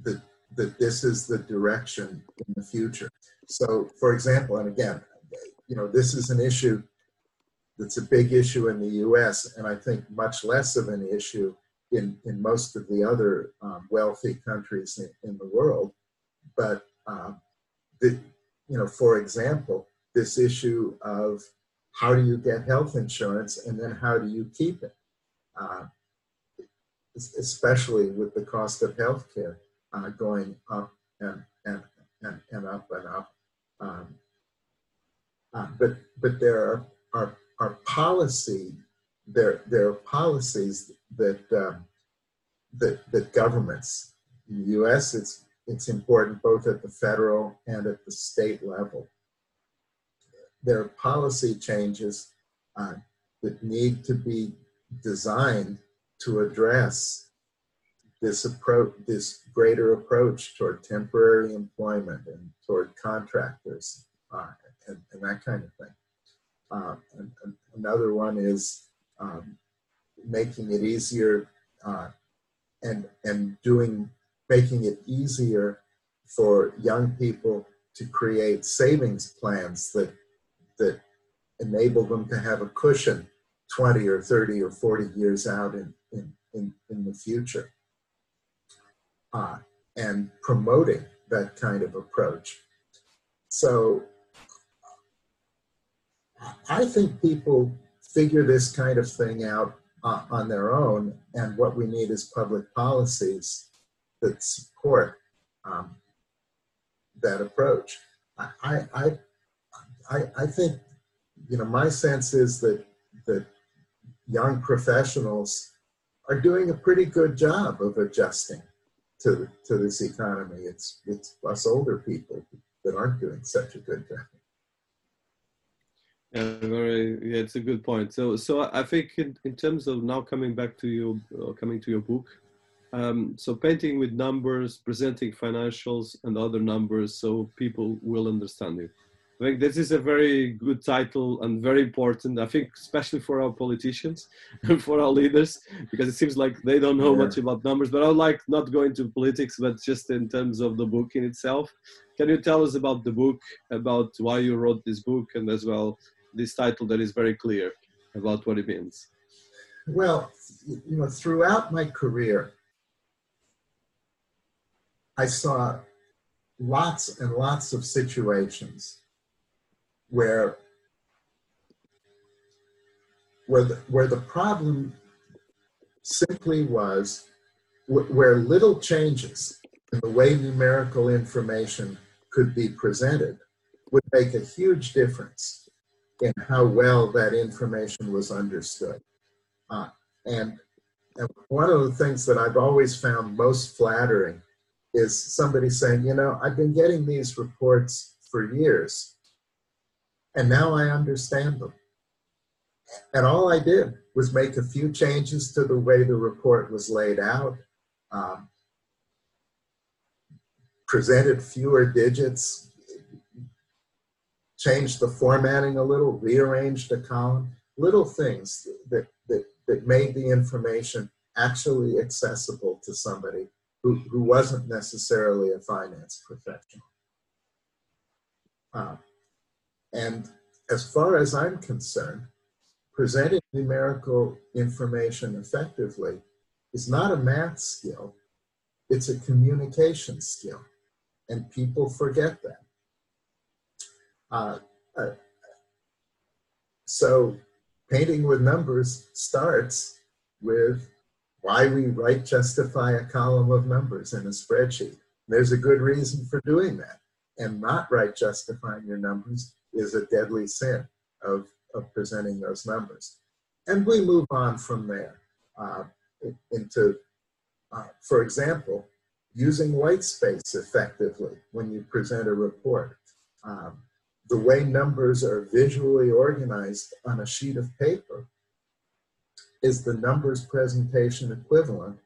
that, that this is the direction in the future. So, for example, and again, you know, this is an issue that's a big issue in the US, and I think much less of an issue in, in most of the other um, wealthy countries in, in, the world. But, um, the, you know, for example, this issue of how do you get health insurance and then how do you keep it, uh, especially with the cost of health care uh, going up and, and, and, and up and up. Um, uh, but, but there are, are, are policy, there, there are policies that, um, that, that governments, in the US, it's, it's important both at the federal and at the state level there are policy changes uh, that need to be designed to address this approach, this greater approach toward temporary employment and toward contractors uh, and, and, that kind of thing. Uh, and, and another one is um, making it easier uh, and and doing making it easier for young people to create savings plans that that enable them to have a cushion 20 or 30 or 40 years out in, in, in, in the future. Uh, and promoting that kind of approach. So I think people figure this kind of thing out uh, on their own, and what we need is public policies that support um, that approach. I, I, I, I think, you know, my sense is that that young professionals are doing a pretty good job of adjusting to to this economy. It's it's us older people that aren't doing such a good job. Yeah, very. Yeah, it's a good point. So, so I think in, in terms of now coming back to you, uh, coming to your book, um, so painting with numbers, presenting financials and other numbers, so people will understand you. I think this is a very good title and very important. I think, especially for our politicians [LAUGHS] and for our leaders, because it seems like they don't know yeah. much about numbers. But I would like not go into politics, but just in terms of the book in itself. Can you tell us about the book, about why you wrote this book, and as well this title that is very clear about what it means? Well, you know, throughout my career, I saw lots and lots of situations where where the, where the problem simply was where little changes in the way numerical information could be presented would make a huge difference in how well that information was understood. Uh, and, and one of the things that I've always found most flattering is somebody saying, you know, I've been getting these reports for years and now I understand them. And all I did was make a few changes to the way the report was laid out, um, presented fewer digits, changed the formatting a little, rearranged a column, little things that, that, that made the information actually accessible to somebody who, who wasn't necessarily a finance professional. Uh, and as far as I'm concerned, presenting numerical information effectively is not a math skill, it's a communication skill. And people forget that. Uh, uh, so, painting with numbers starts with why we write justify a column of numbers in a spreadsheet. There's a good reason for doing that. And not write justifying your numbers is a deadly sin of, of presenting those numbers. And we move on from there uh, into, uh, for example, using white space effectively when you present a report. Um, the way numbers are visually organized on a sheet of paper is the numbers presentation equivalent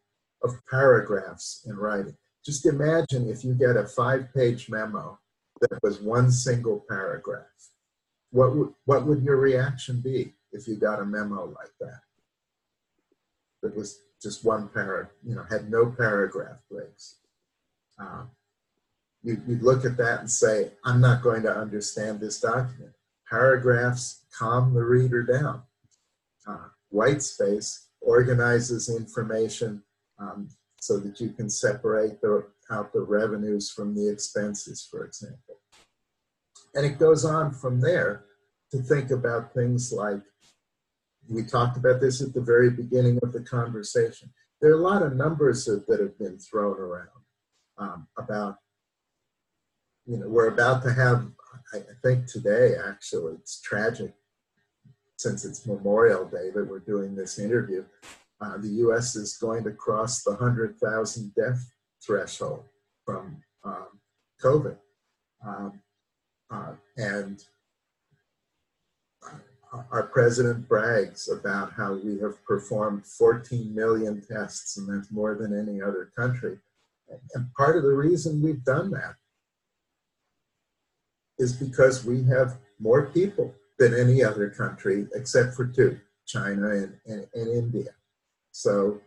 of paragraphs in writing. Just imagine if you get a five page memo that was one single paragraph. What would, what would your reaction be if you got a memo like that? That was just one paragraph, you know, had no paragraph breaks. Um, you, would look at that and say, I'm not going to understand this document. Paragraphs calm the reader down. Uh, white space organizes information um, so that you can separate the, out the revenues from the expenses, for example. And it goes on from there to think about things like we talked about this at the very beginning of the conversation. There are a lot of numbers that, have been thrown around um, about, you know, we're about to have, I think today actually, it's tragic since it's Memorial Day that we're doing this interview. Uh, the US is going to cross the 100,000 death threshold from um, COVID. Um, uh, and our president brags about how we have performed 14 million tests, and that's more than any other country. And part of the reason we've done that is because we have more people than any other country except for two China and, and, and India. So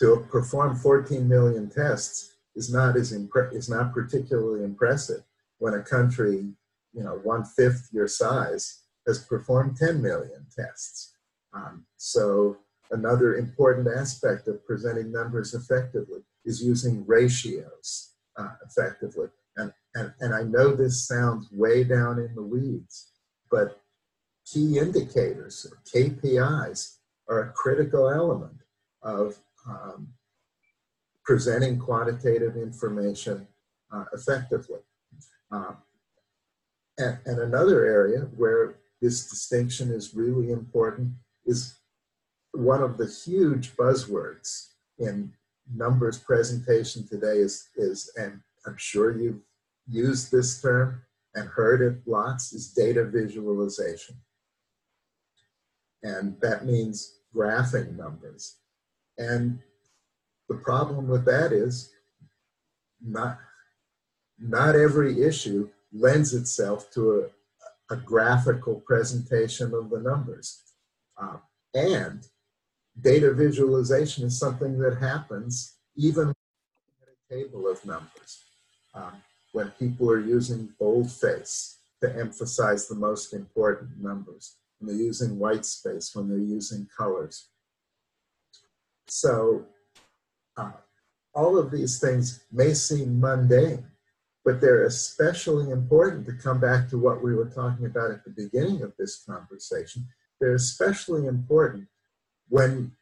to perform 14 million tests is not as impre- is not particularly impressive when a country, you know, one fifth your size has performed 10 million tests. Um, so another important aspect of presenting numbers effectively is using ratios uh, effectively. And, and, and I know this sounds way down in the weeds, but key indicators, or KPIs, are a critical element of um, presenting quantitative information uh, effectively. Uh, and, and another area where this distinction is really important is one of the huge buzzwords in numbers presentation today is, is and I'm sure you've used this term and heard it lots, is data visualization. And that means graphing numbers. And the problem with that is not, not every issue lends itself to a, a graphical presentation of the numbers. Uh, and data visualization is something that happens even at a table of numbers. Um, when people are using boldface to emphasize the most important numbers, when they're using white space, when they're using colors. So uh, all of these things may seem mundane, but they're especially important to come back to what we were talking about at the beginning of this conversation. They're especially important when,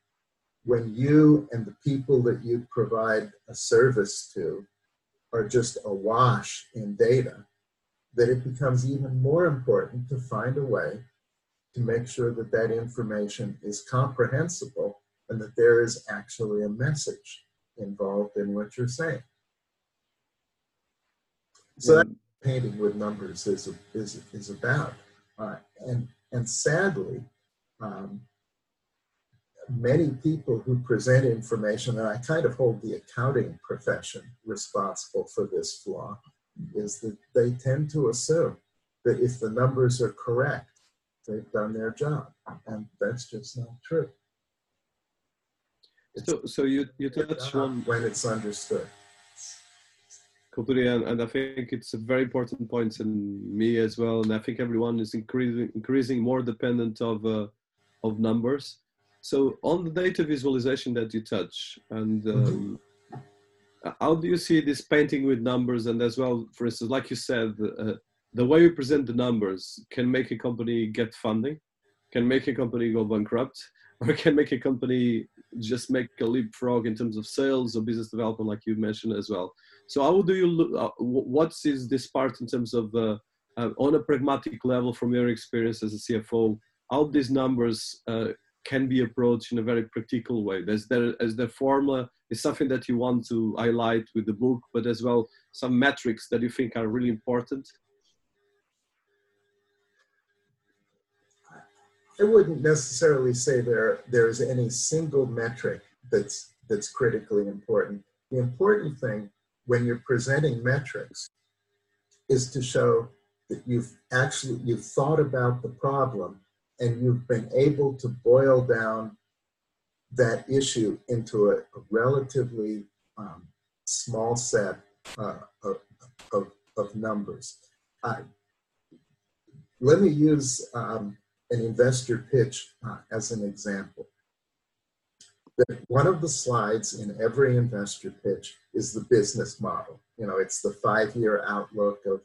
when you and the people that you provide a service to are just awash in data, that it becomes even more important to find a way to make sure that that information is comprehensible and that there is actually a message involved in what you're saying. So that painting with numbers is, is, is about. Uh, and, and sadly, um, many people who present information, and I kind of hold the accounting profession responsible for this flaw, is that they tend to assume that if the numbers are correct, they've done their job. And that's just not true. so, so you, you touch on when it's understood. Completely, and, and I think it's a very important point in me as well. And I think everyone is increasing, increasing more dependent of, uh, of numbers so on the data visualization that you touch, and um, how do you see this painting with numbers? And as well, for instance, like you said, uh, the way we present the numbers can make a company get funding, can make a company go bankrupt, [LAUGHS] or can make a company just make a leapfrog in terms of sales or business development, like you mentioned as well. So how do you look? Uh, what is this part in terms of uh, uh, on a pragmatic level from your experience as a CFO? How these numbers uh, can be approached in a very practical way. Is there the formula is something that you want to highlight with the book, but as well some metrics that you think are really important. I wouldn't necessarily say there there's any single metric that's that's critically important. The important thing when you're presenting metrics is to show that you've actually you've thought about the problem and you've been able to boil down that issue into a, a relatively um, small set uh, of, of, of, numbers. Uh, let me use um, an investor pitch uh, as an example. That one of the slides in every investor pitch is the business model. You know, it's the five-year outlook of,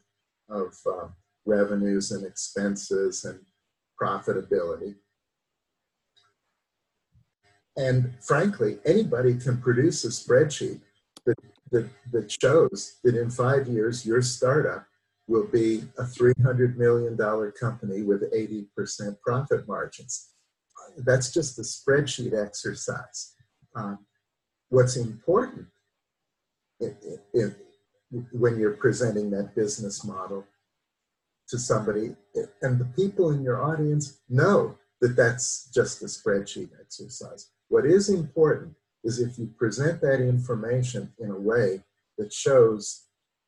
of uh, revenues and expenses and profitability. And frankly, anybody can produce a spreadsheet that, that, that shows that in five years, your startup will be a $300 million company with 80% profit margins. That's just a spreadsheet exercise. Um, what's important when you're presenting that business model to somebody, and the people in your audience know that that's just a spreadsheet exercise. What is important is if you present that information in a way that shows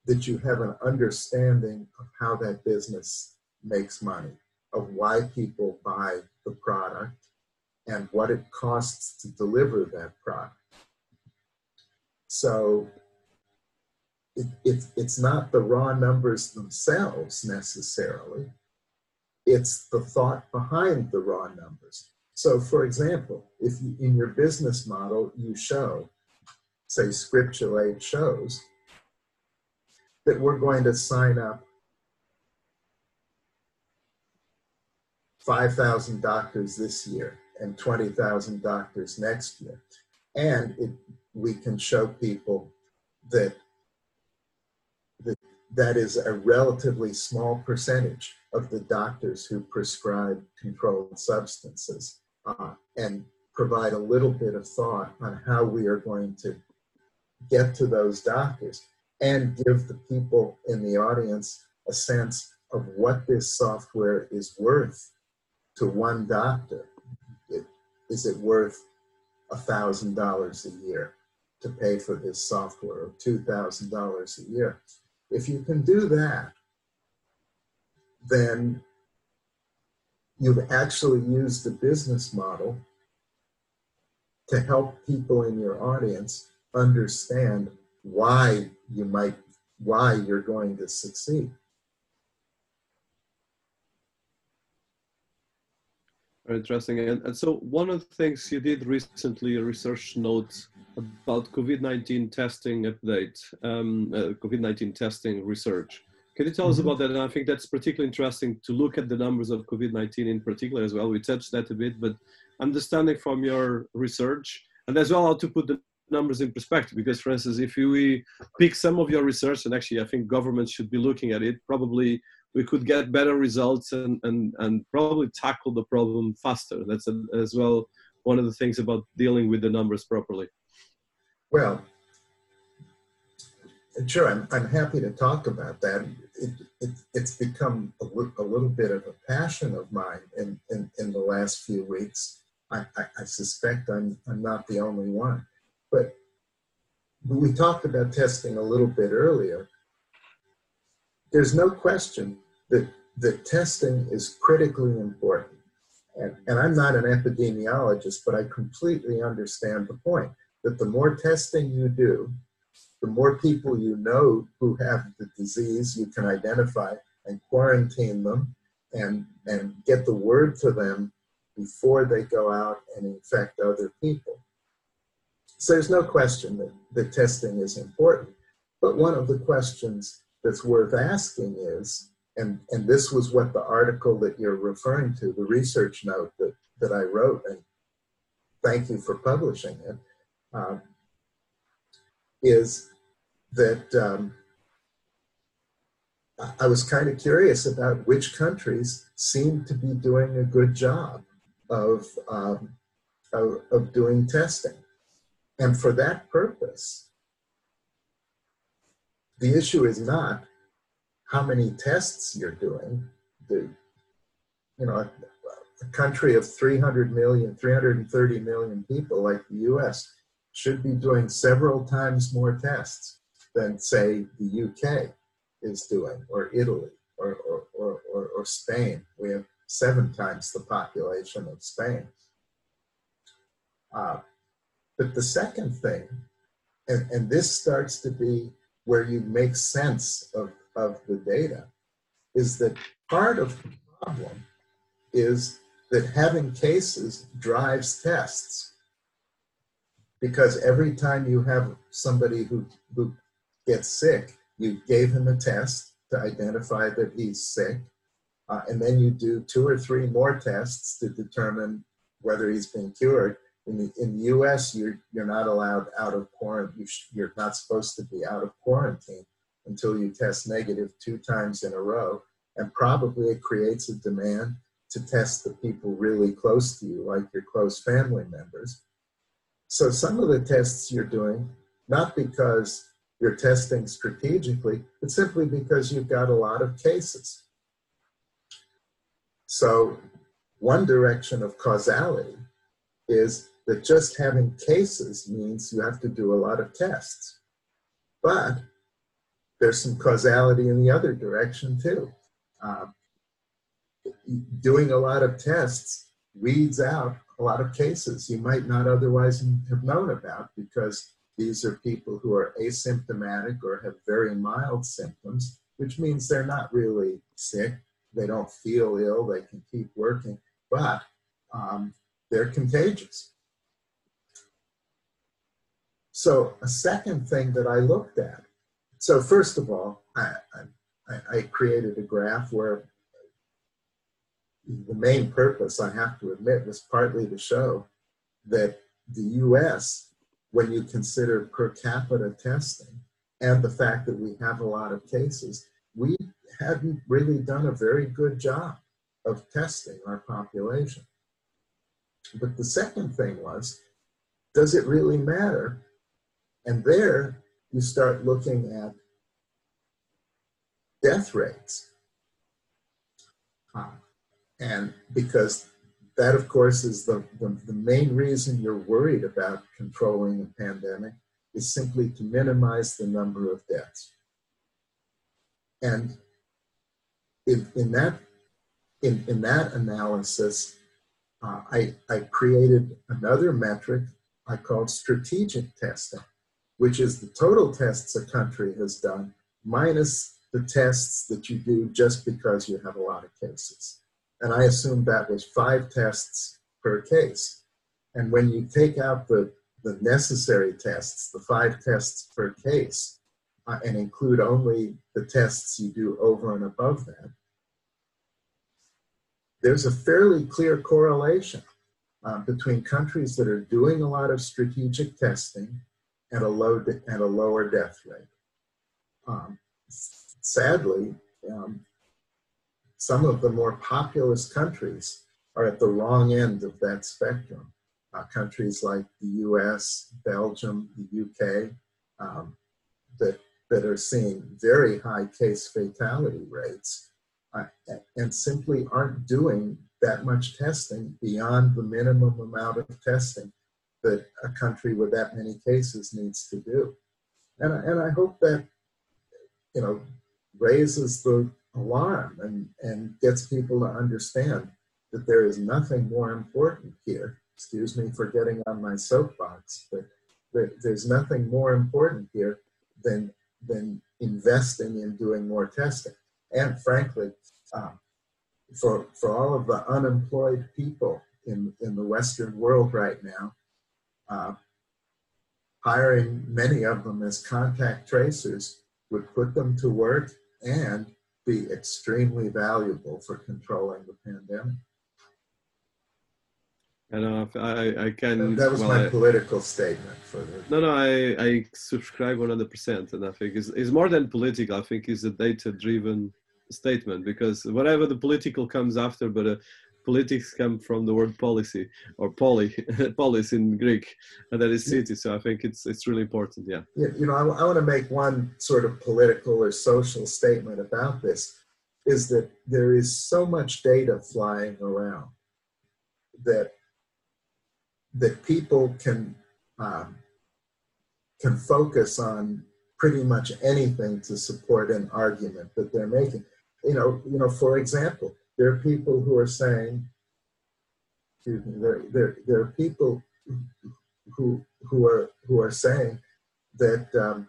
that you have an understanding of how that business makes money, of why people buy the product, and what it costs to deliver that product. So it, it, it's not the raw numbers themselves necessarily, it's the thought behind the raw numbers. So, for example, if you, in your business model you show, say, Scriptulate shows that we're going to sign up 5,000 doctors this year and 20,000 doctors next year. And it, we can show people that, that that is a relatively small percentage of the doctors who prescribe controlled substances uh, and provide a little bit of thought on how we are going to get to those doctors and give the people in the audience a sense of what this software is worth to one doctor. Is it worth a $1,000 a year to pay for this software or $2,000 a year? If you can do that, then you've actually used the business model to help people in your audience understand why you might why you're going to succeed interesting and, and so one of the things you did recently a research note about covid-19 testing update um, uh, covid-19 testing research. Can you tell mm-hmm. us about that? And i think that's particularly interesting to look at the numbers of covid-19 in particular as well. We touched that a bit but understanding from your research and as well how to put the numbers in perspective because for instance if we pick some of your research and actually i think governments should be looking at it probably we could get better results and and, and probably tackle the problem faster. That's a, as well one of the things about dealing with the numbers properly. Well sure i'm, I'm happy to talk about that. It, it, it's become a, a little bit of a passion of mine in, in, in the last few weeks. I, I, I suspect I'm, I'm not the only one. But we talked about testing a little bit earlier. There's no question that, that testing is critically important. And, and I'm not an epidemiologist, but I completely understand the point that the more testing you do, the more people you know who have the disease you can identify and quarantine them and, and get the word to them before they go out and infect other people. So there's no question that, that testing is important. But one of the questions that's worth asking is, and, and this was what the article that you're referring to, the research note that, that I wrote, and thank you for publishing it, um, is that um, I was kind of curious about which countries seem to be doing a good job of, um, of, of doing testing. And for that purpose, the issue is not how many tests you're doing. The, you know, a, a country of 300 million, 330 million people like the US should be doing several times more tests than, say, the UK is doing, or Italy, or, or, or, or, or Spain. We have seven times the population of Spain. Uh, but the second thing, and, and this starts to be where you make sense of, of the data, is that part of the problem is that having cases drives tests. Because every time you have somebody who, who gets sick, you gave him a test to identify that he's sick, uh, and then you do two or three more tests to determine whether he's been cured. In the, in the US, you're, you're not allowed out of quarantine. You're not supposed to be out of quarantine until you test negative two times in a row. And probably it creates a demand to test the people really close to you, like your close family members. So some of the tests you're doing, not because you're testing strategically, but simply because you've got a lot of cases. So, one direction of causality is that just having cases means you have to do a lot of tests. But there's some causality in the other direction too. Uh, doing a lot of tests weeds out a lot of cases you might not otherwise have known about because these are people who are asymptomatic or have very mild symptoms, which means they're not really sick. They don't feel ill. They can keep working, but um, they're contagious. So, a second thing that I looked at so, first of all, I, I, I created a graph where the main purpose, I have to admit, was partly to show that the US, when you consider per capita testing and the fact that we have a lot of cases, we hadn't really done a very good job of testing our population. But the second thing was, does it really matter? And there you start looking at death rates. Uh, and because that, of course, is the, the, the, main reason you're worried about controlling a pandemic is simply to minimize the number of deaths. And in, in that in, in that analysis, uh, I, I created another metric I called strategic testing, which is the total tests a country has done minus the tests that you do just because you have a lot of cases. And I assumed that was five tests per case. And when you take out the, the necessary tests, the five tests per case, uh, and include only the tests you do over and above that, there's a fairly clear correlation uh, between countries that are doing a lot of strategic testing and a low de- and a lower death rate. Um, sadly, um, some of the more populous countries are at the wrong end of that spectrum. Uh, countries like the US, Belgium, the UK, um, that, that are seeing very high case fatality rates and simply aren't doing that much testing beyond the minimum amount of testing that a country with that many cases needs to do. And, and I hope that, you know, raises the alarm and, and gets people to understand that there is nothing more important here. Excuse me for getting on my soapbox, but there's nothing more important here than, than investing in doing more testing. And frankly, um, for, for all of the unemployed people in, in the Western world right now, uh, hiring many of them as contact tracers would put them to work and be extremely valuable for controlling the pandemic. And uh, I, I can. And that was well, my I, political statement for the. No, no, I, I subscribe 100%. And I think it's, it's more than political. I think it's a data driven statement because whatever the political comes after, but uh, politics come from the word policy or poly, [LAUGHS] polis in Greek, and that is city. So I think it's it's really important. Yeah. yeah you know, I, I want to make one sort of political or social statement about this is that there is so much data flying around that that people can um, can focus on pretty much anything to support an argument that they're making. You know, you know, for example, there are people who are saying, excuse me, there, there, there are people who, who, are, who are saying that um,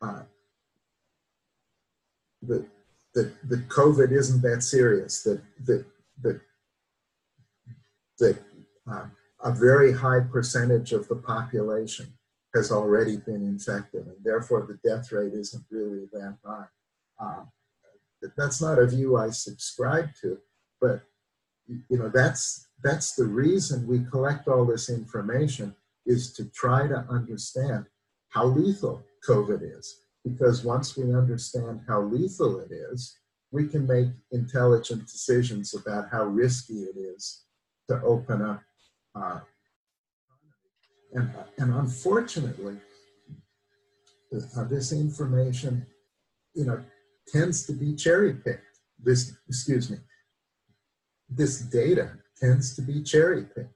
uh, that, that, that COVID isn't that serious, that, that, that, that uh, a very high percentage of the population has already been infected, and therefore the death rate isn't really that high. Uh, that's not a view I subscribe to, but you know that's that's the reason we collect all this information is to try to understand how lethal COVID is. Because once we understand how lethal it is, we can make intelligent decisions about how risky it is to open up. Uh, and, and unfortunately, uh, this information, you know, tends to be cherry picked. This, excuse me, this data tends to be cherry picked.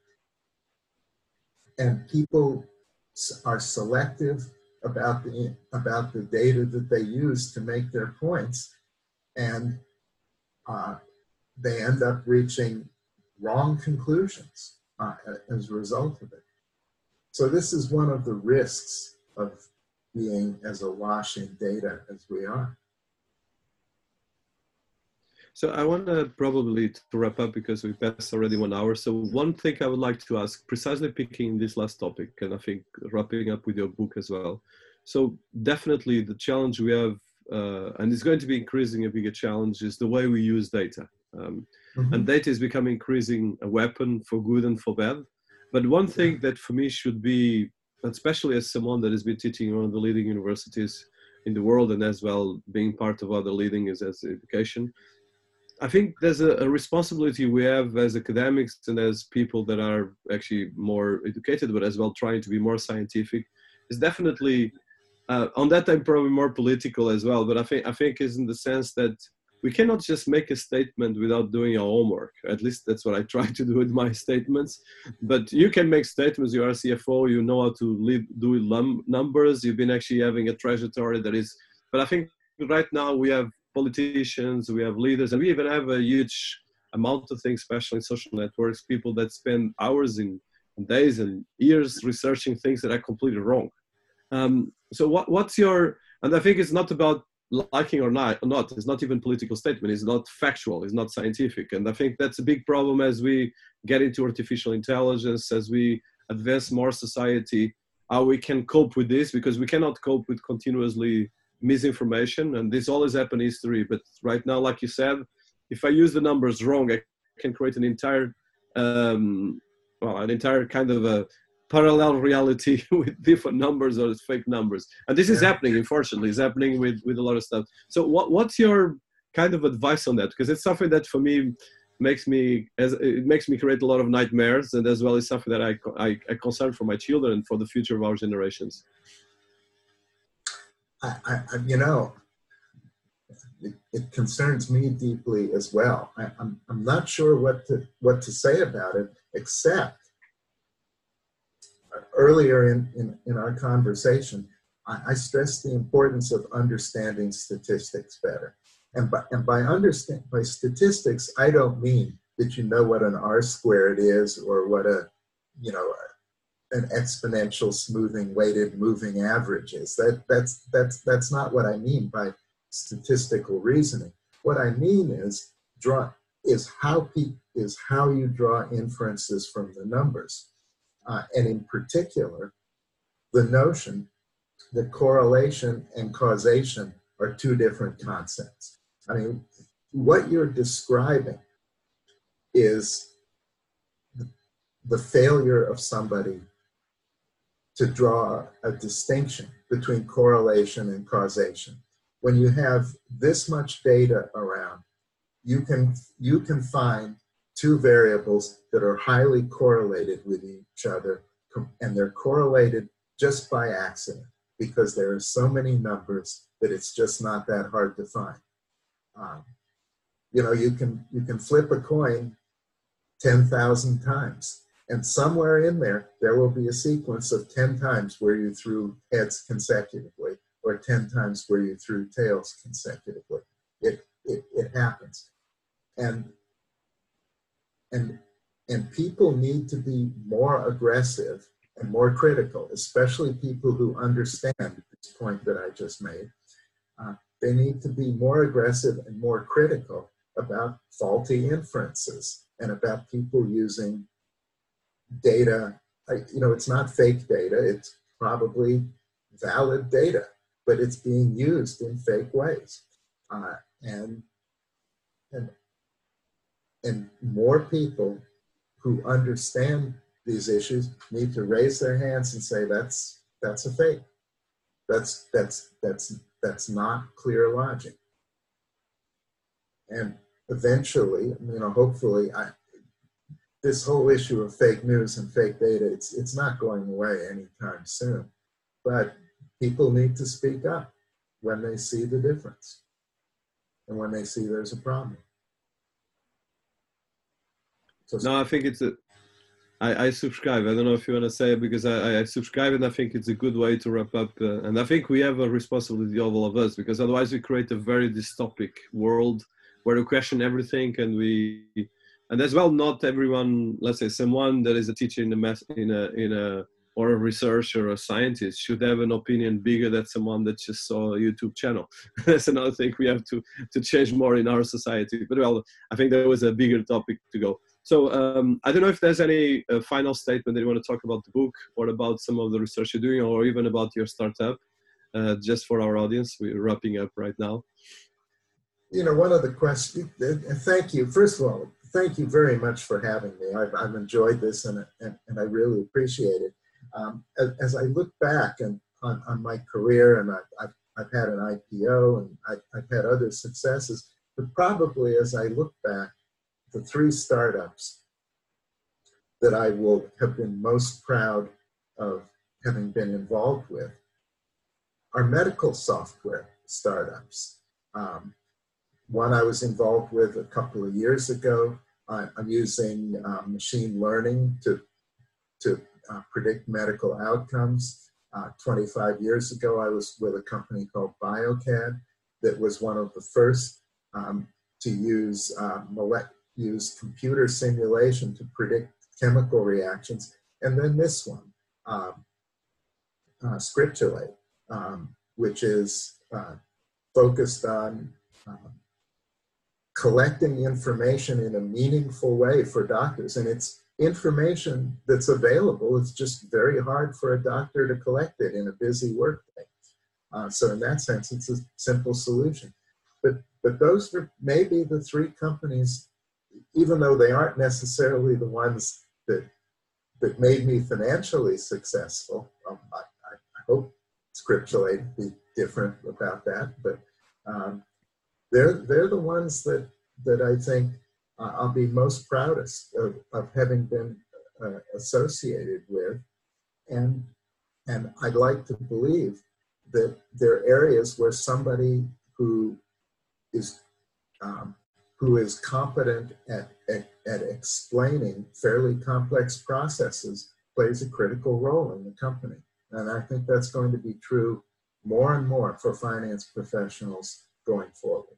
And people are selective about the, about the data that they use to make their points. And uh, they end up reaching wrong conclusions uh, as a result of it. So this is one of the risks of being as awash in data as we are. So I want to probably to wrap up because we passed already one hour. So one thing I would like to ask, precisely picking this last topic, and I think wrapping up with your book as well. So definitely the challenge we have, uh, and it's going to be increasing a bigger challenge, is the way we use data. Um, mm-hmm. And data is becoming increasing a weapon for good and for bad. But one thing that for me should be, especially as someone that has been teaching one of the leading universities in the world and as well being part of other leading is as education, I think there's a, a, responsibility we have as academics and as people that are actually more educated, but as well trying to be more scientific. Is definitely uh, on that I'm probably more political as well, but I think I think is in the sense that we cannot just make a statement without doing our homework. At least that's what I [LAUGHS] try to do with my statements. But you can make statements. You are a CFO. You know how to lead, do numbers. You've been actually having a trajectory that is. But I think right now we have politicians, we have leaders, and we even have a huge amount of things, especially in social networks, people that spend hours and days and years researching things that are completely wrong. Um, so what, what's your, and I think it's not about liking or not, or not, it's not even political statement, it's not factual, it's not scientific. And I think that's a big problem as we get into artificial intelligence, as we advance more society, how we can cope with this, because we cannot cope with continuously misinformation, and this always happen in history. But right now, like you said, if I use the numbers wrong, I can create an entire, um, well, an entire kind of a parallel reality [LAUGHS] with different numbers or fake numbers. And this is yeah. happening, unfortunately, it's happening with with a lot of stuff. So, what what's your kind of advice on that? Because it's something that for me makes me as it makes me create a lot of nightmares and as well as something that I, I, I concern for my children and for the future of our generations I, I, you know, it, it, concerns me deeply as well. I, am I'm, I'm not sure what to, what to say about it, except uh, earlier in, in, in our conversation, I, I stressed the importance of understanding statistics better. And by, and by understand by statistics, I don't mean that you know what an R squared is or what a you know an exponential smoothing weighted moving averages. That, that's, that's, that's not what I mean by statistical reasoning. What I mean is draw is how pe- is how you draw inferences from the numbers, uh, and in particular, the notion that correlation and causation are two different concepts. I mean, what you're describing is the failure of somebody to draw a distinction between correlation and causation. When you have this much data around, you can, you can find two variables that are highly correlated with each other, and they're correlated just by accident because there are so many numbers that it's just not that hard to find. Um, you know, you can you can flip a coin ten thousand times, and somewhere in there, there will be a sequence of 10 times where you threw heads consecutively or 10 times where you threw tails consecutively. It, it, it happens. And, and, and people need to be more aggressive and more critical, especially people who understand this point that I just made. Uh, they need to be more aggressive and more critical about faulty inferences and about people using data, you know, it's not fake data, it's probably valid data, but it's being used in fake ways. Uh, and, and, and more people who understand these issues need to raise their hands and say that's that's a fake. That's that's that's that's not clear logic. And eventually, you know, hopefully, I, this whole issue of fake news and fake data, it's, it's not going away anytime soon. But people need to speak up when they see the difference and when they see there's a problem. So, no, I think it's a. I, I subscribe. I don't know if you want to say it because I, I subscribe and I think it's a good way to wrap up. Uh, and I think we have a responsibility, of all of us, because otherwise we create a very dystopic world where we question everything and we and as well not everyone let's say someone that is a teacher in a mess in a in a or a researcher or a scientist should have an opinion bigger than someone that just saw a YouTube channel. [LAUGHS] That's another thing we have to to change more in our society. But well, I think there was a bigger topic to go. So um, I don't know if there's any uh, final statement that you want to talk about the book or about some of the research you're doing, or even about your startup. Uh, just for our audience, we're wrapping up right now. You know, one of the questions. Thank you. First of all, thank you very much for having me. I've, I've enjoyed this and, and, and I really appreciate it. Um, as, as, I look back and on, on my career, and I, I've, I've had an IPO and I, I've had other successes, but probably as I look back, the three startups that I will have been most proud of having been involved with are medical software startups. Um, one I was involved with a couple of years ago. I, am using uh, machine learning to, to uh, predict medical outcomes. Uh, 25 years ago, I was with a company called BioCAD that was one of the first um, to use, uh, use computer simulation to predict chemical reactions. And then this one, um, uh, um, which is uh, focused on um, collecting information in a meaningful way for doctors. And it's information that's available. It's just very hard for a doctor to collect it in a busy workday. Uh, so in that sense, it's a simple solution. But but those are maybe the three companies, even though they aren't necessarily the ones that that made me financially successful. Um, I, I, hope Scriptulate be different about that, but um, they're they're the ones that that I think I'll be most proudest of, of having been uh, associated with, and and I'd like to believe that there are areas where somebody who is um, who is competent at, at, at explaining fairly complex processes plays a critical role in the company. And I think that's going to be true more and more for finance professionals going forward.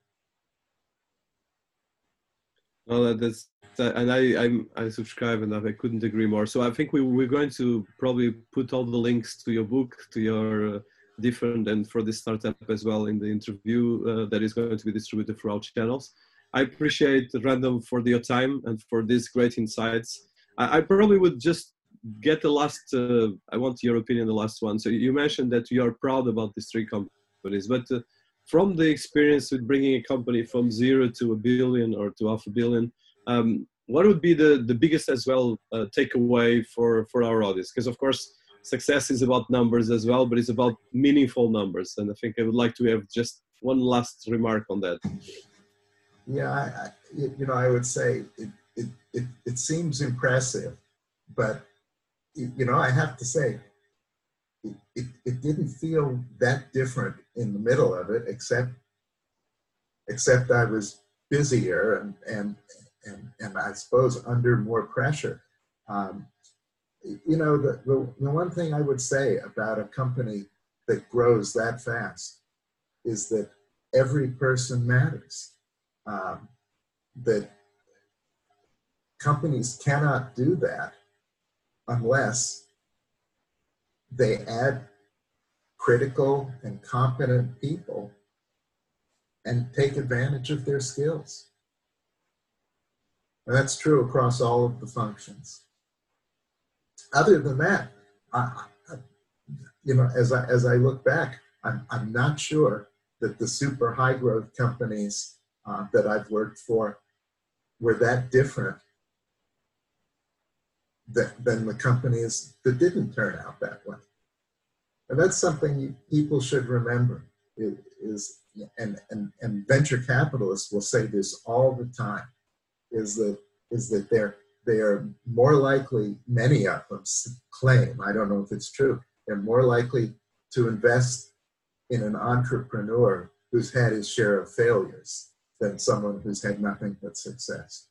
Well, that's and I I'm, I subscribe and I couldn't agree more. So I think we we're going to probably put all the links to your book, to your uh, different and for this startup as well in the interview uh, that is going to be distributed through our channels. I appreciate Randall for your time and for these great insights. I, I probably would just get the last. Uh, I want your opinion, the last one. So you mentioned that you are proud about these three companies, but uh, from the experience with bringing a company from zero to a billion or to half a billion, um, what would be the, the biggest as well uh, takeaway for, for our audience? Because of course, success is about numbers as well, but it's about meaningful numbers. And I think I would like to have just one last remark on that. Yeah, I, you know, I would say it, it, it, it seems impressive, but you know, I have to say, it, it, didn't feel that different in the middle of it, except except I was busier and and and, and I suppose under more pressure. Um, you know, the, the, the one thing I would say about a company that grows that fast is that every person matters. Um, that companies cannot do that unless they add critical and competent people and take advantage of their skills. And that's true across all of the functions. Other than that, I, I, you know, as I, as I look back, I'm, I'm not sure that the super high growth companies uh, that I've worked for were that different than the companies that didn't turn out that way. And that's something people should remember is, and, and, and venture capitalists will say this all the time, is that, is that they're, they are more likely, many of them claim, I don't know if it's true, they're more likely to invest in an entrepreneur who's had his share of failures than someone who's had nothing but success.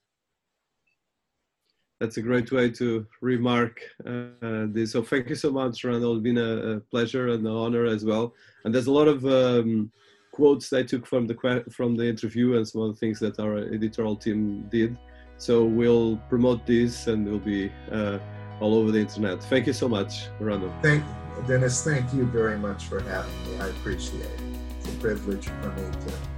That's a great way to remark uh, this. So thank you so much, Randall. It's been a, a, pleasure and an honor as well. And there's a lot of um, quotes I took from the from the interview and some of the things that our editorial team did. So we'll promote this and it'll be uh, all over the internet. Thank you so much, Randall. Thank Dennis. Thank you very much for having me. I appreciate it. It's a privilege for me to